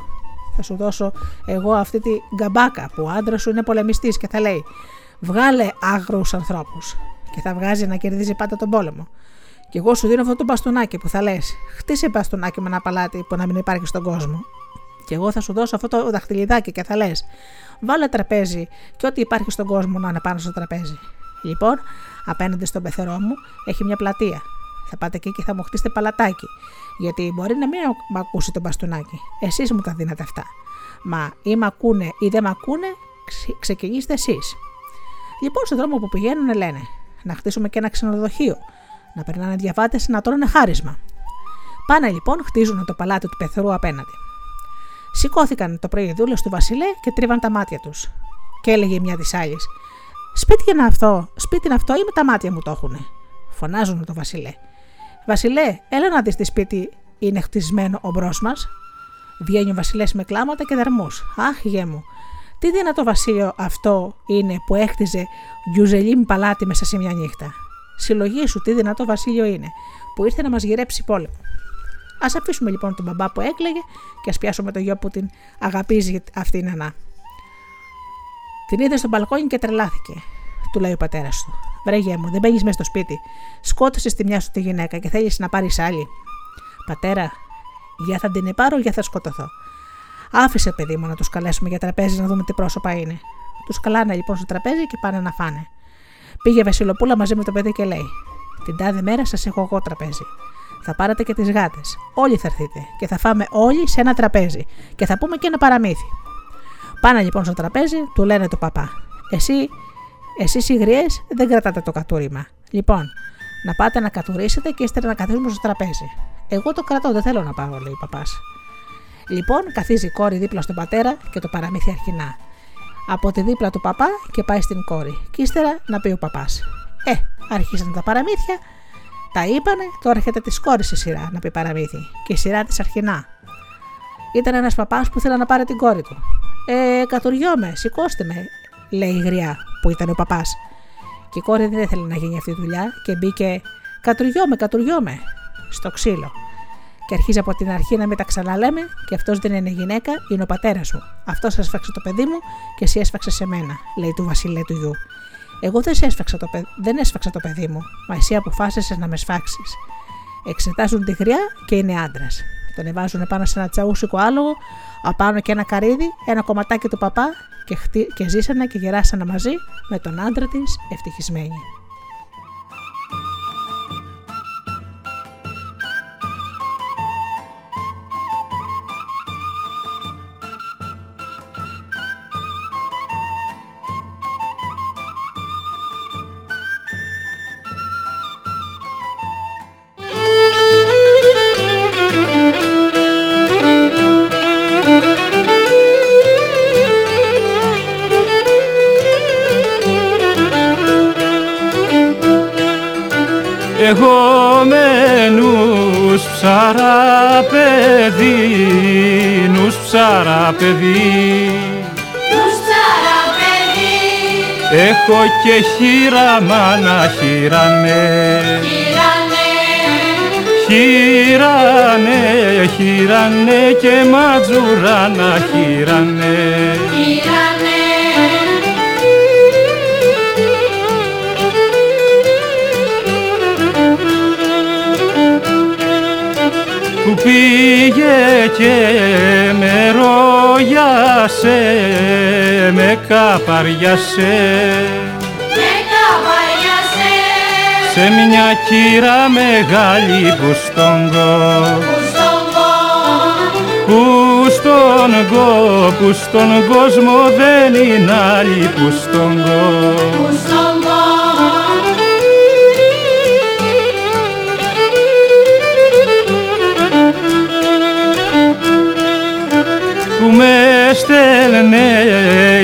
Θα σου δώσω εγώ αυτή τη γκαμπάκα που ο άντρας σου είναι πολεμιστής και θα λέει: Βγάλε άγρους ανθρώπους. Και θα βγάζει να κερδίζει πάντα τον πόλεμο. Και εγώ σου δίνω αυτό το μπαστούνάκι που θα λες: Χτίσε μπαστούνάκι με ένα παλάτι που να μην υπάρχει στον κόσμο. Και εγώ θα σου δώσω αυτό το δαχτυλιδάκι και θα λες: Βάλε τραπέζι και ό,τι υπάρχει στον κόσμο να είναι πάνω στο τραπέζι. Λοιπόν, απέναντι στον πεθερό μου έχει μια πλατεία. Θα πάτε εκεί και θα μου χτίσετε παλατάκι. Γιατί μπορεί να μην μ' ακούσει το μπαστούνάκι. Εσείς μου τα δίνετε αυτά. Μα ή μ' ακούνε ή δεν μ' ακούνε, ξεκινήστε εσείς. Λοιπόν, στον δρόμο που πηγαίνουν λένε να χτίσουμε και ένα ξενοδοχείο. Να περνάνε διαβάτες να τρώνε χάρισμα. Πάνε λοιπόν, χτίζουν το παλάτι του πεθερού απέναντι. Σηκώθηκαν το πρωί οι δούλες του Βασιλέ και τρίβαν τα μάτια τους. Και έλεγε μια της άλλη: Σπίτι είναι αυτό, σπίτι είναι αυτό ή με τα μάτια μου το έχουνε. Φωνάζουν το Βασιλέ. Βασιλέ, έλα να δεις τι σπίτι είναι χτισμένο ομπρός μας. Βγαίνει ο Βασιλές με κλάματα και δαρμού. Αχ, γέ μου, τι δυνατό βασίλειο αυτό είναι που έχτιζε γιουζελίμ παλάτι μέσα σε μια νύχτα. Συλλογή σου, τι δυνατό βασίλειο είναι, που ήρθε να μας γυρέψει πόλεμο. Α αφήσουμε λοιπόν τον μπαμπά που έκλαιγε και ας πιάσουμε το γιο που την αγαπίζει αυτή η νανά. Την είδε στο μπαλκόνι και τρελάθηκε. Του λέει ο πατέρας του. Βρέγε μου, δεν μπαίνει μέσα στο σπίτι. Σκότωσες τη μια σου τη γυναίκα και θέλεις να πάρεις άλλη. Πατέρα, για θα την πάρω, για θα σκοτωθώ. Άφησε, παιδί μου, να τους καλέσουμε για τραπέζι να δούμε τι πρόσωπα είναι. Τους καλάνε λοιπόν στο τραπέζι και πάνε να φάνε. Πήγε η Βασιλοπούλα μαζί με το παιδί και λέει: Την τάδε μέρα σας έχω εγώ τραπέζι θα πάρετε και τις γάτες. Όλοι θα έρθετε και θα φάμε όλοι σε ένα τραπέζι και θα πούμε και ένα παραμύθι. Πάνε λοιπόν στο τραπέζι, του λένε το παπά. Εσύ, εσείς οι γριές δεν κρατάτε το κατούριμα. Λοιπόν, να πάτε να κατουρίσετε και ύστερα να καθίσουμε στο τραπέζι. Εγώ το κρατώ, δεν θέλω να πάω, λέει ο παπάς. Λοιπόν, καθίζει η κόρη δίπλα στον πατέρα και το παραμύθι αρχινά. Από τη δίπλα του παπά και πάει στην κόρη. Και ύστερα να πει ο παπάς. Ε, άρχισαν τα παραμύθια τα είπανε, τώρα έρχεται της κόρης η σειρά να πει παραμύθι. Και η σειρά της αρχινά. Ήταν ένας παπάς που ήθελε να πάρει την κόρη του. Ε, κατουριόμαι, σηκώστε με, λέει η γριά που ήταν ο παπάς. Και η κόρη δεν ήθελε να γίνει αυτή η δουλειά και μπήκε Κατουριόμαι, κατουριόμαι στο ξύλο. Και αρχίζει από την αρχή να μην τα ξαναλέμε και αυτός δεν είναι γυναίκα, είναι ο πατέρας σου. Αυτό έσφαξε το παιδί μου και εσύ έσφαξες σε μένα, λέει του Βασιλέ του γιου. Εγώ δεν, έσφαξα το, δεν έσφαξα το παιδί μου, μα εσύ αποφάσισες να με σφάξεις. Εξετάζουν τη γριά και είναι άντρας. Τον εβάζουν πάνω σε ένα τσαούσικο άλογο, απάνω και ένα καρύδι, ένα κομματάκι του παπά και, χτυ... και ζήσανε και γεράσανε μαζί με τον άντρα της ευτυχισμένοι. Νους ψαρά παιδί, νους ψαρά παιδί. Έχω και χείρα μάνα χείρανε. Χείρανε, χείρανε και ματζουράνα χείρανε. Που πήγε και με ρόγιασε, με καπαριάσε σε μια κύρα μεγάλη που στον που στον κο, που στον κόσμο δεν είναι άλλη που στον που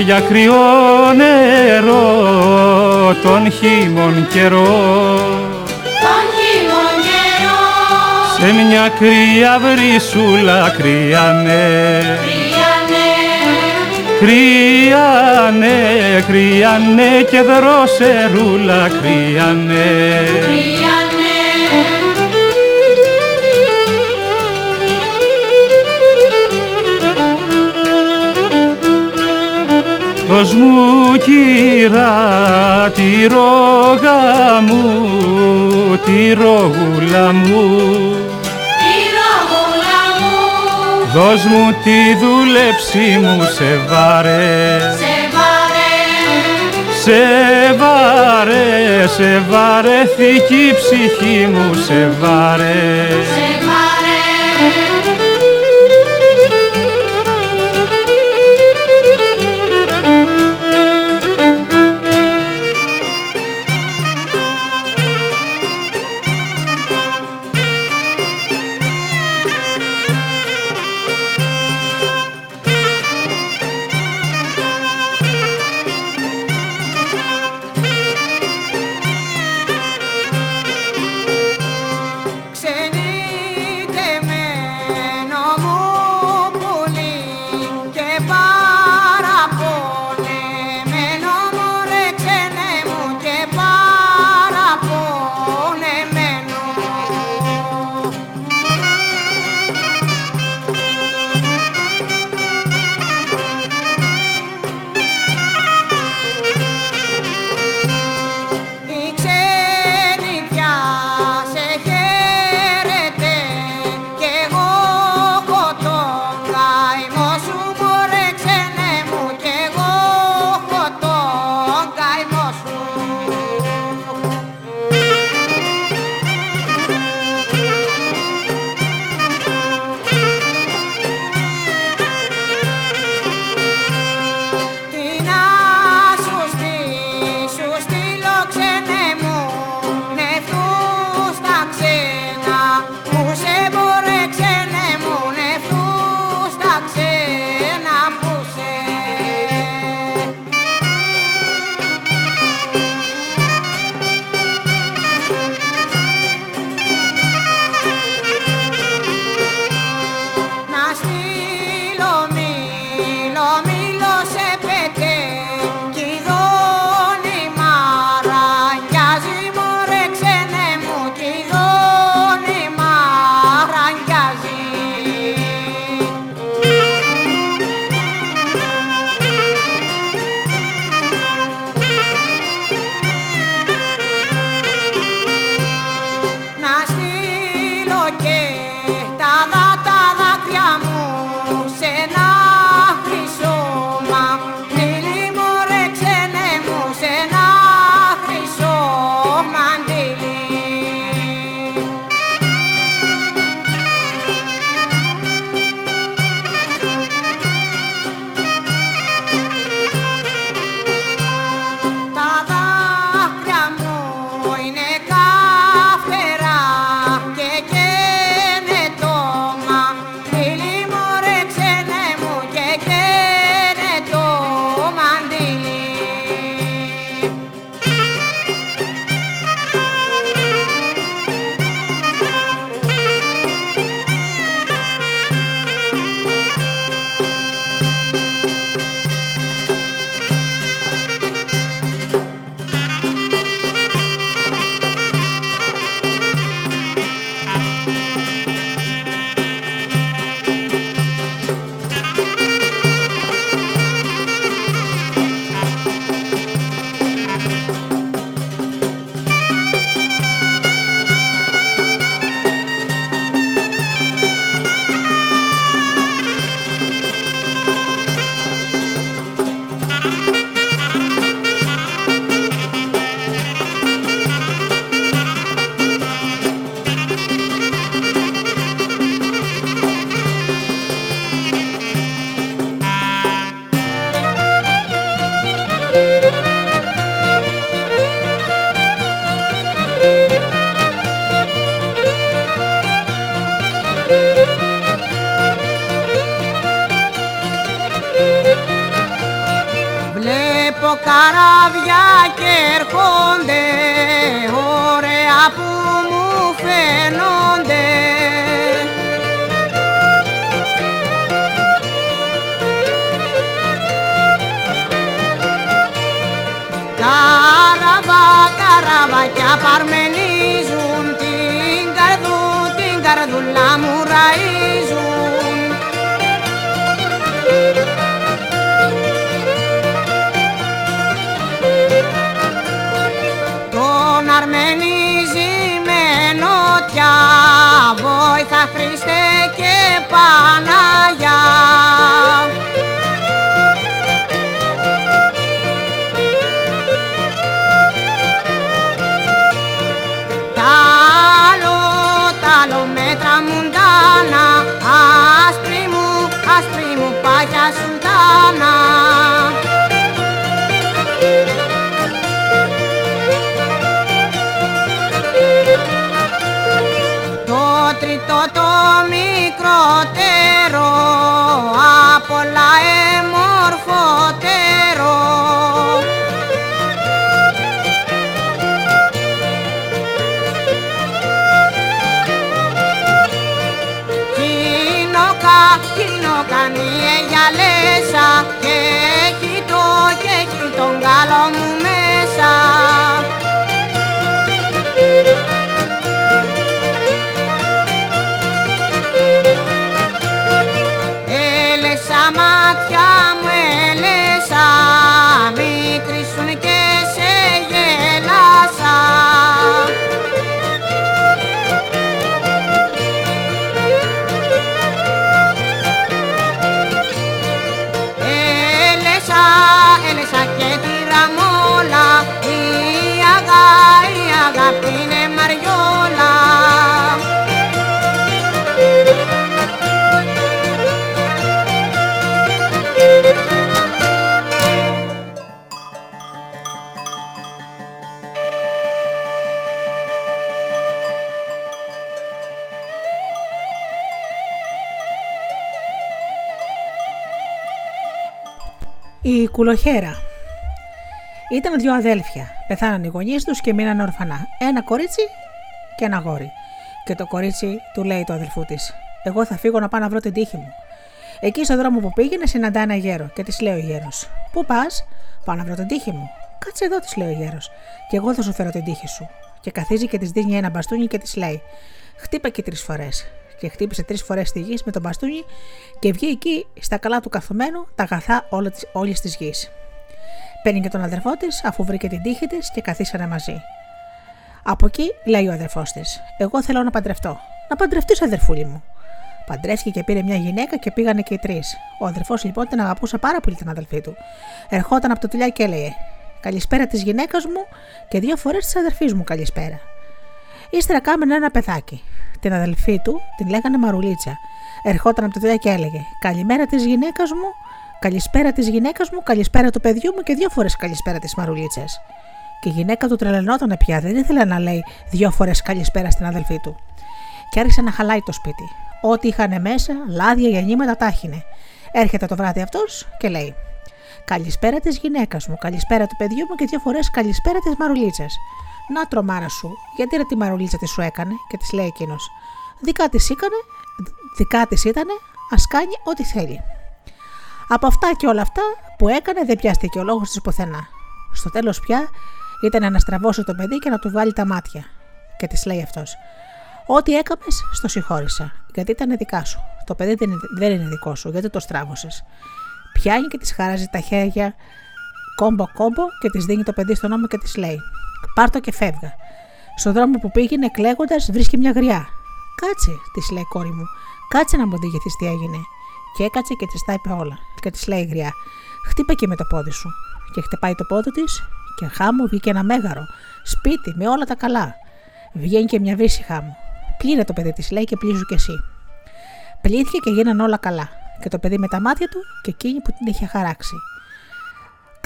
για κρυό νερό τον χειμων καιρό. Σε μια κρύα βρυσούλα κρύανε κρύανε, κρύανε και δροσερούλα κρύανε Δώσ' μου κύρα τη ρόγα μου, τη ρόγουλα μου. Δώσ' μου τη δούλεψή μου σε βάρε. Σε βάρε, σε βαρέθηκε ψυχή μου σε βάρε. Ξενείτε με κουλοχέρα. Ήταν δύο αδέλφια. Πεθάναν οι γονείς τους και μείναν ορφανά. Ένα κορίτσι και ένα γόρι. Και το κορίτσι του λέει το αδελφού της: Εγώ θα φύγω να πάω να βρω την τύχη μου. Εκεί στον δρόμο που πήγαινε συναντά ένα γέρο και της λέει ο γέρος: Πού πας, Πάω να βρω την τύχη μου. Κάτσε εδώ, της λέει ο γέρος, και εγώ θα σου φέρω την τύχη σου. Και καθίζει και της δίνει ένα μπαστούνι και της λέει: Χτύπα και τρεις φορές. Και χτύπησε τρεις φορές τη γης με τον μπαστούνι και βγει εκεί στα καλά του καθομένου τα αγαθά όλης της γης. Παίρνει και τον αδερφό της, αφού βρήκε την τύχη της και καθίσανε μαζί. Από εκεί λέει ο αδερφός της: Εγώ θέλω να παντρευτώ. Να παντρευτείς, αδερφούλη μου. Παντρεύτηκε και πήρε μια γυναίκα και πήγανε και οι τρεις. Ο αδερφός λοιπόν την αγαπούσε πάρα πολύ την αδελφή του. Ερχόταν από το τουλιά και έλεγε: Καλησπέρα της γυναίκας μου και δύο φορές της αδερφής μου καλησπέρα. Ύστερα κάμενε ένα παιδάκι. Την αδελφή του την λέγανε Μαρουλίτσα. Ερχόταν από το τουλιά και έλεγε: Καλημέρα της γυναίκας μου, καλησπέρα της γυναίκας μου, καλησπέρα του παιδιού μου και δύο φορές καλησπέρα της Μαρουλίτσας. Και η γυναίκα του τρελαινόταν πια, δεν ήθελε να λέει δύο φορές καλησπέρα στην αδελφή του. Και άρχισε να χαλάει το σπίτι. Ό,τι είχαν μέσα, λάδια, γεννήματα τα έχινε. Έρχεται το βράδυ αυτός και λέει: Καλησπέρα της γυναίκας μου, καλησπέρα του παιδιού μου και δύο φορές καλησπέρα της Μαρουλίτσας. Να τρομάρα σου, γιατί ρε τη Μαρουλίτσα τι σου έκανε, και της λέει εκείνος: Δικά της έκανε, δικά της ήταν, ας κάνει ό,τι θέλει. Από αυτά και όλα αυτά που έκανε δεν πιάστηκε ο λόγος της πουθενά. Στο τέλος πια ήταν να στραβώσει το παιδί και να του βάλει τα μάτια. Και της λέει αυτός: Ό,τι έκαμες, στο συγχώρησα, γιατί ήταν δικά σου. Το παιδί δεν είναι, δεν είναι δικό σου, γιατί το στράβωσες. Πιάνει και της χαράζει τα χέρια κόμπο κόμπο και της δίνει το παιδί στον ώμο και της λέει: Πάρτο και φεύγα. Στον δρόμο που πήγαινε κλαίγοντας βρίσκει μια γριά. Κάτσε, της λέει κόρη μου, κάτσε να μου διηγηθεί τι έγινε. Και έκατσε και της τα είπε όλα. Και της λέει η γριά: Χτύπα και με το πόδι σου. Και χτυπάει το πόδι της και χάμου βγήκε ένα μέγαρο, σπίτι με όλα τα καλά. Βγαίνει και μια βρύση χάμου. Πλύνε το παιδί της, λέει και πλύζου κι εσύ. Πλήθηκε και γίναν όλα καλά. Και το παιδί με τα μάτια του και εκείνη που την είχε χαράξει.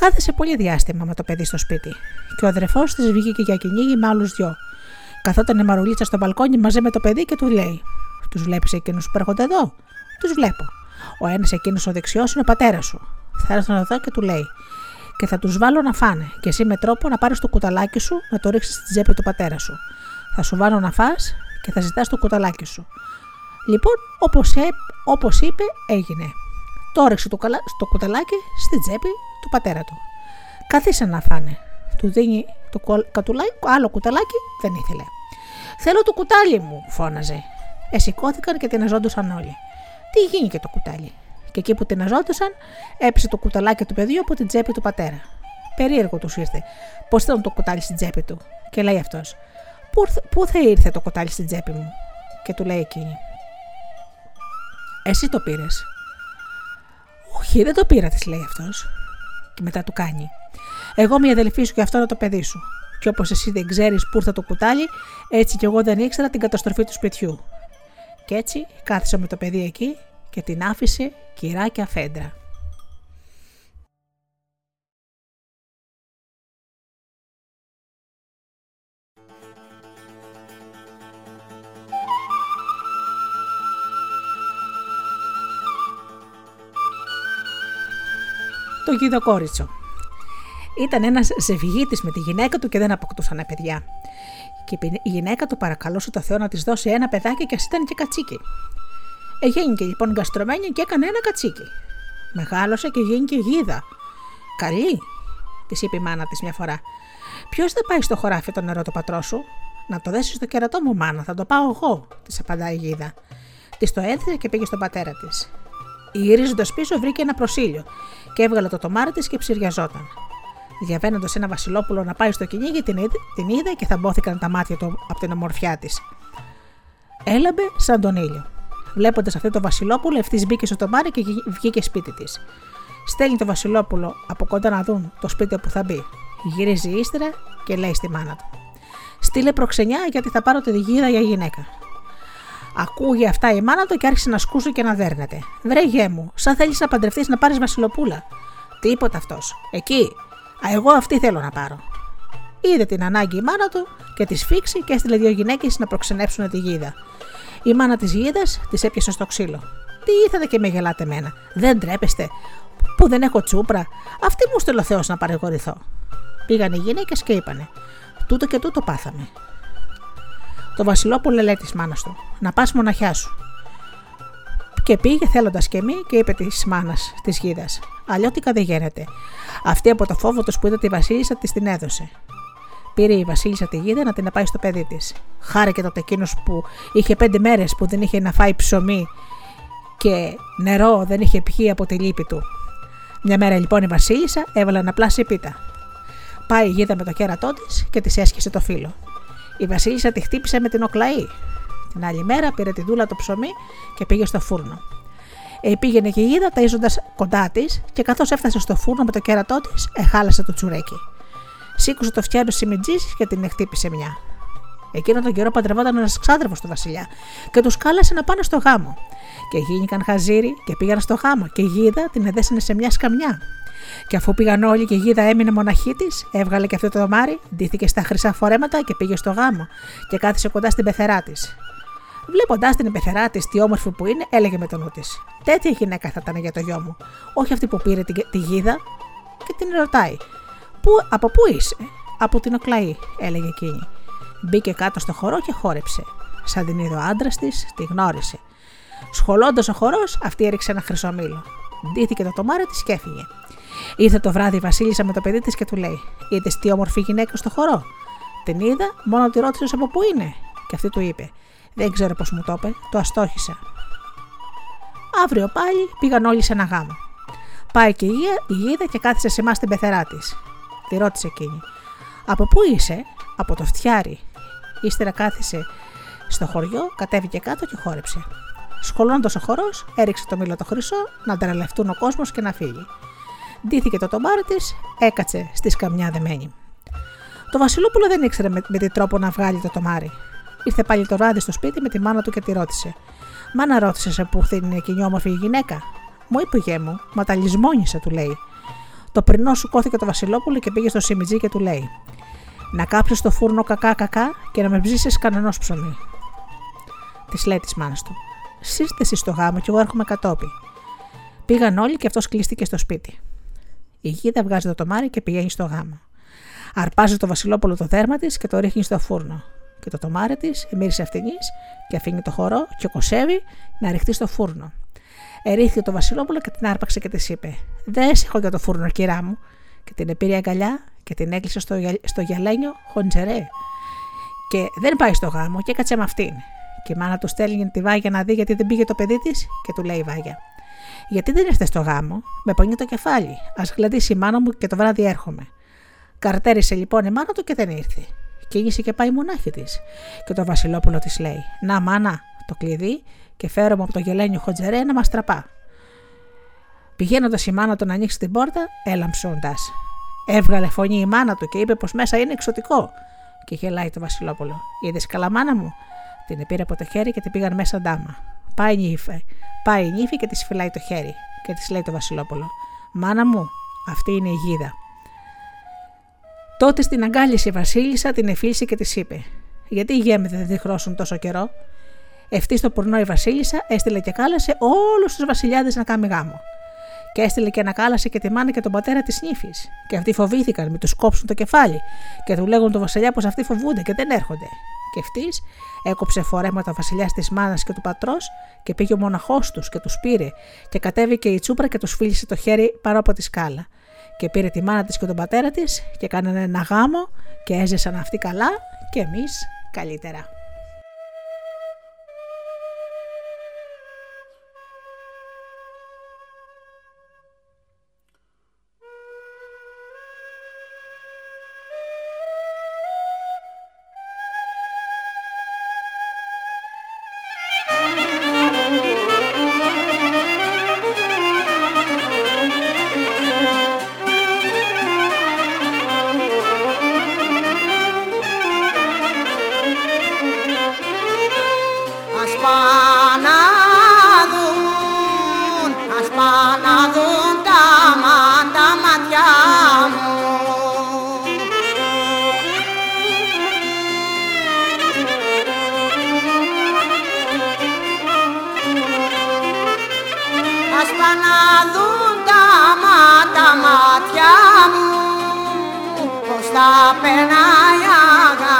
Κάθεσε πολύ διάστημα με το παιδί στο σπίτι. Και ο αδερφός της βγήκε για κυνήγι με άλλους δυο. Καθόταν η μαρουλίτσα στο μπαλκόνι μαζί με το παιδί και του λέει: Τους βλέπεις εκείνους που έρχονται εδώ; Τους βλέπω. Ο ένας εκείνος ο δεξιός είναι ο πατέρας σου. Θα έρθω να δω και του λέει: και θα τους βάλω να φάνε, και εσύ με τρόπο να πάρεις το κουταλάκι σου να το ρίξεις στη τσέπη του πατέρα σου. Θα σου βάλω να φά και θα ζητάς το κουταλάκι σου. Λοιπόν, όπως είπε, έγινε. Το ρίξε το, καλα... το κουταλάκι στη τσέπη του πατέρα του. Καθίσε να φάνε. Του δίνει το κατουλάκι, άλλο κουταλάκι, δεν ήθελε. Θέλω το κουτάλι μου, φώναζε. Εσηκώθηκαν και την αζόντουσαν όλοι. Τι γίνει και το κουτάλι; Και εκεί που την αζόντουσαν, έπεσε το κουταλάκι του παιδιού από την τσέπη του πατέρα. Περίεργο τους ήρθε. Πώς ήταν το κουτάλι στην τσέπη του; Και λέει αυτός, Πού θα ήρθε το κουτάλι στην τσέπη μου; Και του λέει εκείνη. Εσύ το πήρες. Όχι, δεν το πήρα, της λέει αυτός. Και μετά του κάνει. Εγώ μια αδελφή σου και αυτό είναι το παιδί σου. Και όπως εσύ δεν ξέρεις πού ήρθε το κουτάλι, έτσι κι εγώ δεν ήξερα την καταστροφή του σπιτιού. Και έτσι κάθισα με το παιδί εκεί και την άφησε κυράκια φέντρα. Το γιδοκόριτσο. Ήταν ένας ζευγίτης με τη γυναίκα του και δεν αποκτούσαν παιδιά. Και η γυναίκα του παρακαλούσε το Θεό να της δώσει ένα παιδάκι και α ήταν και κατσίκι. Εγέννηκε λοιπόν γκαστρωμένη και έκανε ένα κατσίκι. Μεγάλωσε και γίνηκε γίδα. Καλή, της είπε η μάνα της μια φορά. Ποιος θα πάει στο χωράφι το νερό του πατρό σου, Να το δέσεις στο κερατό μου, μάνα, θα το πάω εγώ, της απαντάει η γίδα. Της το έδωσε και πήγε στον πατέρα της. Γυρίζοντας πίσω, βρήκε ένα προσήλιο και έβγαλε το τομάρι της και ψυριαζόταν. Διαβαίνοντας ένα Βασιλόπουλο να πάει στο κυνήγι, την, την είδε και θαμπόθηκαν τα μάτια του από την ομορφιά της. Έλαμπε σαν τον ήλιο. Βλέποντας αυτό το Βασιλόπουλο, ευθύς μπήκε στο τομάρι και βγήκε σπίτι της. Στέλνει το Βασιλόπουλο από κοντά να δουν το σπίτι που θα μπει. Γυρίζει ύστερα και λέει στη μάνα του: Στείλε προξενιά γιατί θα πάρω τη διγίδα για γυναίκα. Ακούγε αυτά η μάνα του και άρχισε να σκούσε και να δέρνεται. Βρε γέ μου, σαν θέλεις να παντρευτείς να πάρεις Βασιλοπούλα. Τίποτα αυτός. Εκεί, Α, εγώ αυτή θέλω να πάρω. Είδε την ανάγκη η μάνα του και τη σφίξει και έστειλε δύο γυναίκες να προξενέψουν τη γίδα. Η μάνα της γίδας της έπιασε στο ξύλο. Τι ήρθατε και με γελάτε μένα. Δεν τρέπεστε. Που δεν έχω τσούπρα. Αυτή μου στέλνει ο Θεός να παρηγορηθώ. Πήγαν οι γυναίκες και είπανε. Τούτο και τούτο πάθαμε. Το Βασιλόπουλο λέει της μάνας του: Να πας μοναχιά σου. Και πήγε θέλοντας και μη και είπε της μάνας της γίδας: Αλλιώτικα δεν γίνεται. Αυτή από το φόβο τους που είδε τη Βασίλισσα της την έδωσε. Πήρε η Βασίλισσα τη γίδα να την πάει στο παιδί της. Χάρηκε τότε εκείνος που είχε πέντε μέρες που δεν είχε να φάει ψωμί και νερό δεν είχε πιει από τη λύπη του. Μια μέρα λοιπόν η Βασίλισσα έβαλε να πλάσει πίτα. Πάει η γίδα με το κέρατό της και της έσχισε το φύλλο. Η Βασίλισσα τη χτύπησε με την οκλαή. Την άλλη μέρα πήρε τη δούλα το ψωμί και πήγε στο φούρνο. Ε, πήγαινε και η γίδα ταΐζοντας κοντά της και καθώς έφτασε στο φούρνο με το κέρατό της, εχάλασε το τσουρέκι. Σήκωσε το φτιάριο Σιμιτζής και την χτύπησε μια. Εκείνο τον καιρό παντρευόταν ένας ξάδερφος του Βασιλιά και τους κάλασε να πάνε στο γάμο. Και γίνηκαν χαζίρι και πήγαν στο γάμο και η γίδα την εδέσανε σε μια σκαμιά. Και αφού πήγαν όλοι και η γίδα έμεινε μοναχή της, έβγαλε και αυτό το δωμάρι, ντύθηκε στα χρυσά φορέματα και πήγε στο γάμο και κάθισε κοντά στην πεθερά της. Βλέποντάς την πεθερά της, τι όμορφη που είναι, έλεγε με τον νου της: Τέτοια γυναίκα θα ήταν για το γιο μου, όχι αυτή που πήρε τη, τη γίδα. Και την ρωτάει: Πού, Από πού είσαι, Από την Οκλαή, έλεγε εκείνη. Μπήκε κάτω στο χορό και χόρεψε. Σαν την είδε ο άντρας της, τη γνώρισε. Σχολώντας ο χορός, αυτή έριξε ένα χρυσό μήλο. Ντύθηκε το τομάρι της και έφυγε. Ήρθε το βράδυ η Βασίλισσα με το παιδί της και του λέει: Είδες τι όμορφη γυναίκα στο χορό; Την είδα, μόνο τη ρώτησες από πού είναι. Και αυτή του είπε: Δεν ξέρω πώς μου το είπε, το αστόχησα. Αύριο πάλι πήγαν όλοι σε ένα γάμο. Πάει και η γίδα και κάθισε σε εμάς την πεθερά της. Τη ρώτησε εκείνη: Από πού είσαι, Από το φτιάρι. Ύστερα κάθισε στο χωριό, κατέβηκε κάτω και χόρεψε. Σχολώντας ο χορός, έριξε το μήλο το χρυσό να τρελευτούν ο κόσμος και να φύγει. Ντύθηκε το τομάρι της, έκατσε στη σκαμιά δεμένη. Το Βασιλόπουλο δεν ήξερε με, με τι τρόπο να βγάλει το τομάρι. Ήρθε πάλι το βράδυ στο σπίτι με τη μάνα του και τη ρώτησε: Μάνα ρώτησε σε πού είναι εκείνη όμορφη γυναίκα. Μου είπε γέ μου, μα τα λησμόνισε, του λέει. Το πρωινό σου κόθηκε το Βασιλόπουλο και πήγε στο Σιμιτζή και του λέει: Να κάψεις το φούρνο κακά-κακά και να με ψήσει κανένα ψωμί. Της λέει της μάνας του: Σύστε στο γάμο και εγώ έρχομαι κατόπι. Πήγαν όλοι και αυτός κλείστηκε στο σπίτι. Η γίδα βγάζει το τομάρι και πηγαίνει στο γάμο. Αρπάζει το Βασιλόπουλο το δέρμα της και το ρίχνει στο φούρνο. Και το τομάρι της μύρισε αυτήν και αφήνει το χορό και κοσεύει να ρηχτεί στο φούρνο. Ερίχθηκε το Βασιλόπουλο και την άρπαξε και της είπε: Δεν έχω για το φούρνο, κυρά μου. Και την πήρε αγκαλιά και την έκλεισε στο, στο γυαλένιο χοντζερέ. Και δεν πάει στο γάμο και έκατσε με αυτήν. Και η μάνα του στέλνει τη Βάγια να δει γιατί δεν πήγε το παιδί της και του λέει η Βάγια. Γιατί δεν ήρθε στο γάμο, με πονεί το κεφάλι. Α γλαντήσει η μάνα μου και το βράδυ έρχομαι. Καρτέρισε λοιπόν η μάνα του και δεν ήρθε. Κίνησε και πάει μονάχη της. Και το Βασιλόπουλο της λέει: Να, μάνα, το κλειδί και φέρω μου από το γελένιο χοντζερέ να μας τραπά. Πηγαίνοντας η μάνα του να ανοίξει την πόρτα, έλαμψοντας. Έβγαλε φωνή η μάνα του και είπε πως μέσα είναι εξωτικό. Και γελάει το Βασιλόπουλο. Είδες καλά, μάνα μου. Την πήρε από το χέρι και την πήγαν μέσα ντάμα. Πάει νύφη. Πάει η νύφη και της φυλάει το χέρι. Και της λέει το Βασιλόπουλο. Μάνα μου, αυτή είναι η γίδα. Τότε στην αγκάλισε η Βασίλισσα, την εφήλισε και της είπε: Γιατί οι γέμοι δεν διχρώσουν τόσο καιρό. Ευτή στο πουρνό η Βασίλισσα έστειλε και κάλασε όλους τους βασιλιάδες να κάνει γάμο. Και έστειλε και ανακάλασε και τη μάνα και τον πατέρα της νύφης. Και αυτοί φοβήθηκαν, με του κόψουν το κεφάλι. Και του λέγουν το βασιλιά πως αυτοί φοβούνται και δεν έρχονται. Και αυτή έκοψε φορέματα ο βασιλιάς της μάνας και του πατρός και πήγε ο μοναχός τους και τους πήρε. Και κατέβηκε η τσούπρα και τους φίλησε το χέρι πάνω από τη σκάλα. Και πήρε τη μάνα της και τον πατέρα της και κάνανε ένα γάμο και έζεσαν αυτοί καλά και εμείς καλύτερα. स्थापनायागा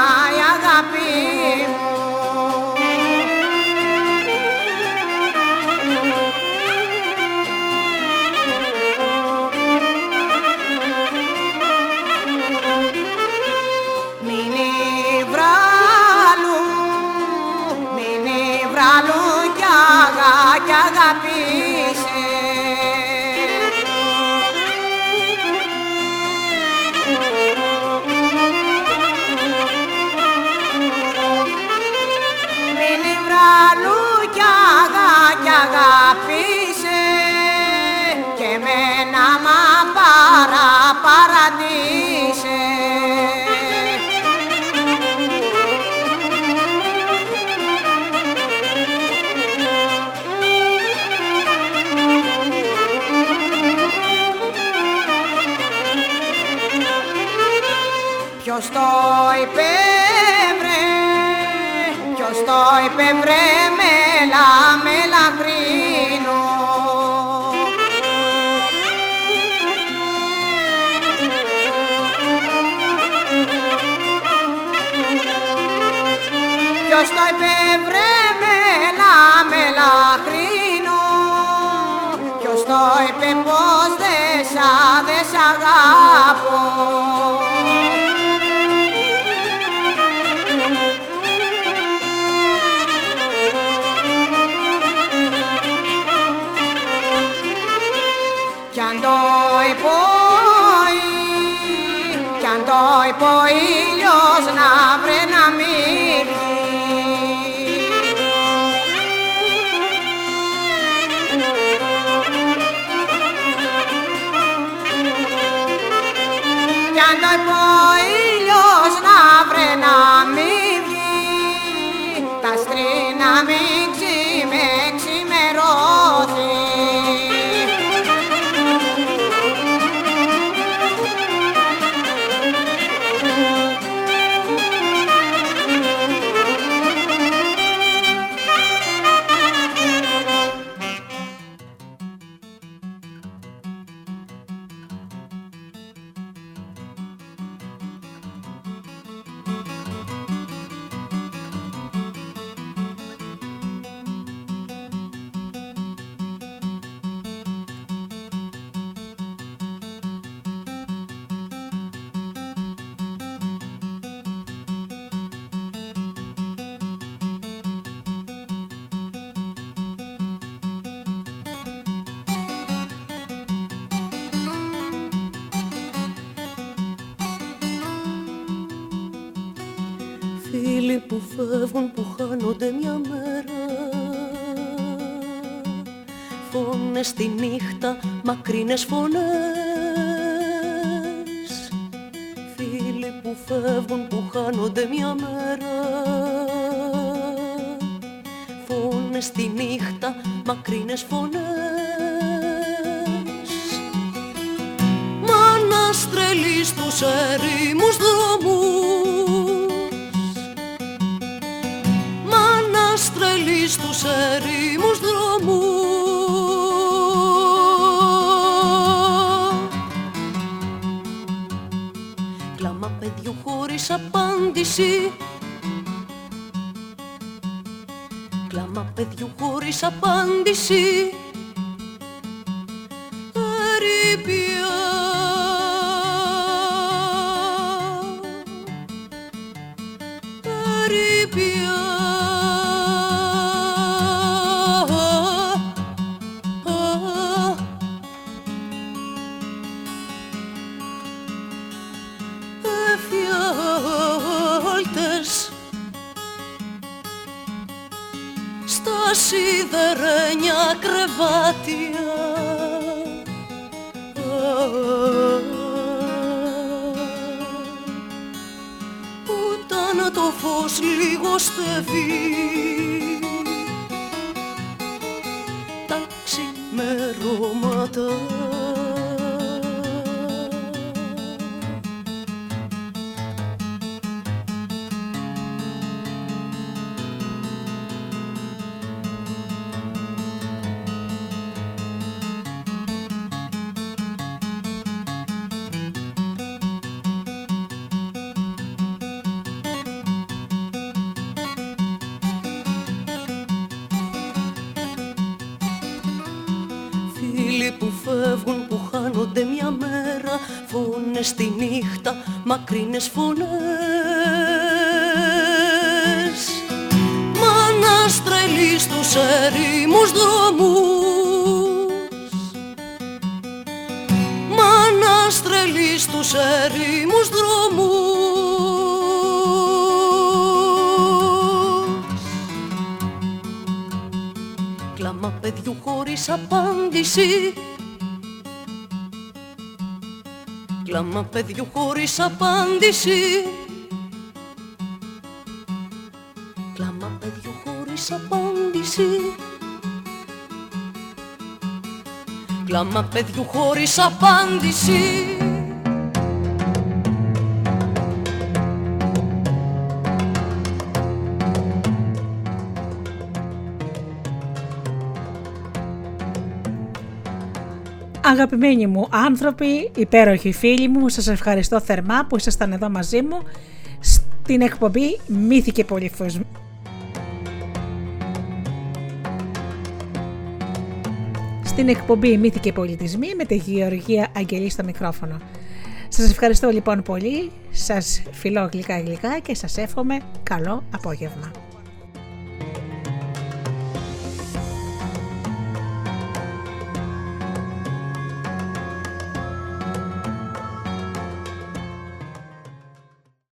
διαπαντήσει Ποιος το είπε βρε, ποιος το είπε είπε πως δε σα, δε σ' αγάπω. Κι αν το είπε, κι αν το είπε, ήλιος να βρε να μην που χάνονται μια μέρα Φωνές τη νύχτα, μακρινές φωνές. Φίλοι που φεύγουν που χάνονται μια μέρα Φωνές τη νύχτα, μακρινές φωνές. Μάνας τρελή στους ερήμους δρόμους Μάνας τρελή στους ερήμους δρόμους. Κλάμα παιδιού χωρίς απάντηση. Κλάμα παιδιού χωρίς απάντηση μακρινές φωνές. Μάνας τρελή στους ερήμους δρόμους. Μάνας τρελή στους ερήμους δρόμους. Κλάμα παιδιού χωρίς απάντηση. Κλάμα παιδιού χωρίς απάντηση. Κλάμα παιδιού χωρίς απάντηση. Κλάμα παιδιού χωρίς απάντηση Αγαπημένοι μου άνθρωποι, υπέροχοι φίλοι μου, σας ευχαριστώ θερμά που ήσασταν εδώ μαζί μου στην εκπομπή Μύθοι και Πολυφωσ... Στην εκπομπή Μύθοι και Πολιτισμοί με τη Γεωργία Αγγελή στο μικρόφωνο. Σας ευχαριστώ λοιπόν πολύ, σας φιλώ γλυκά γλυκά και σας εύχομαι καλό απόγευμα.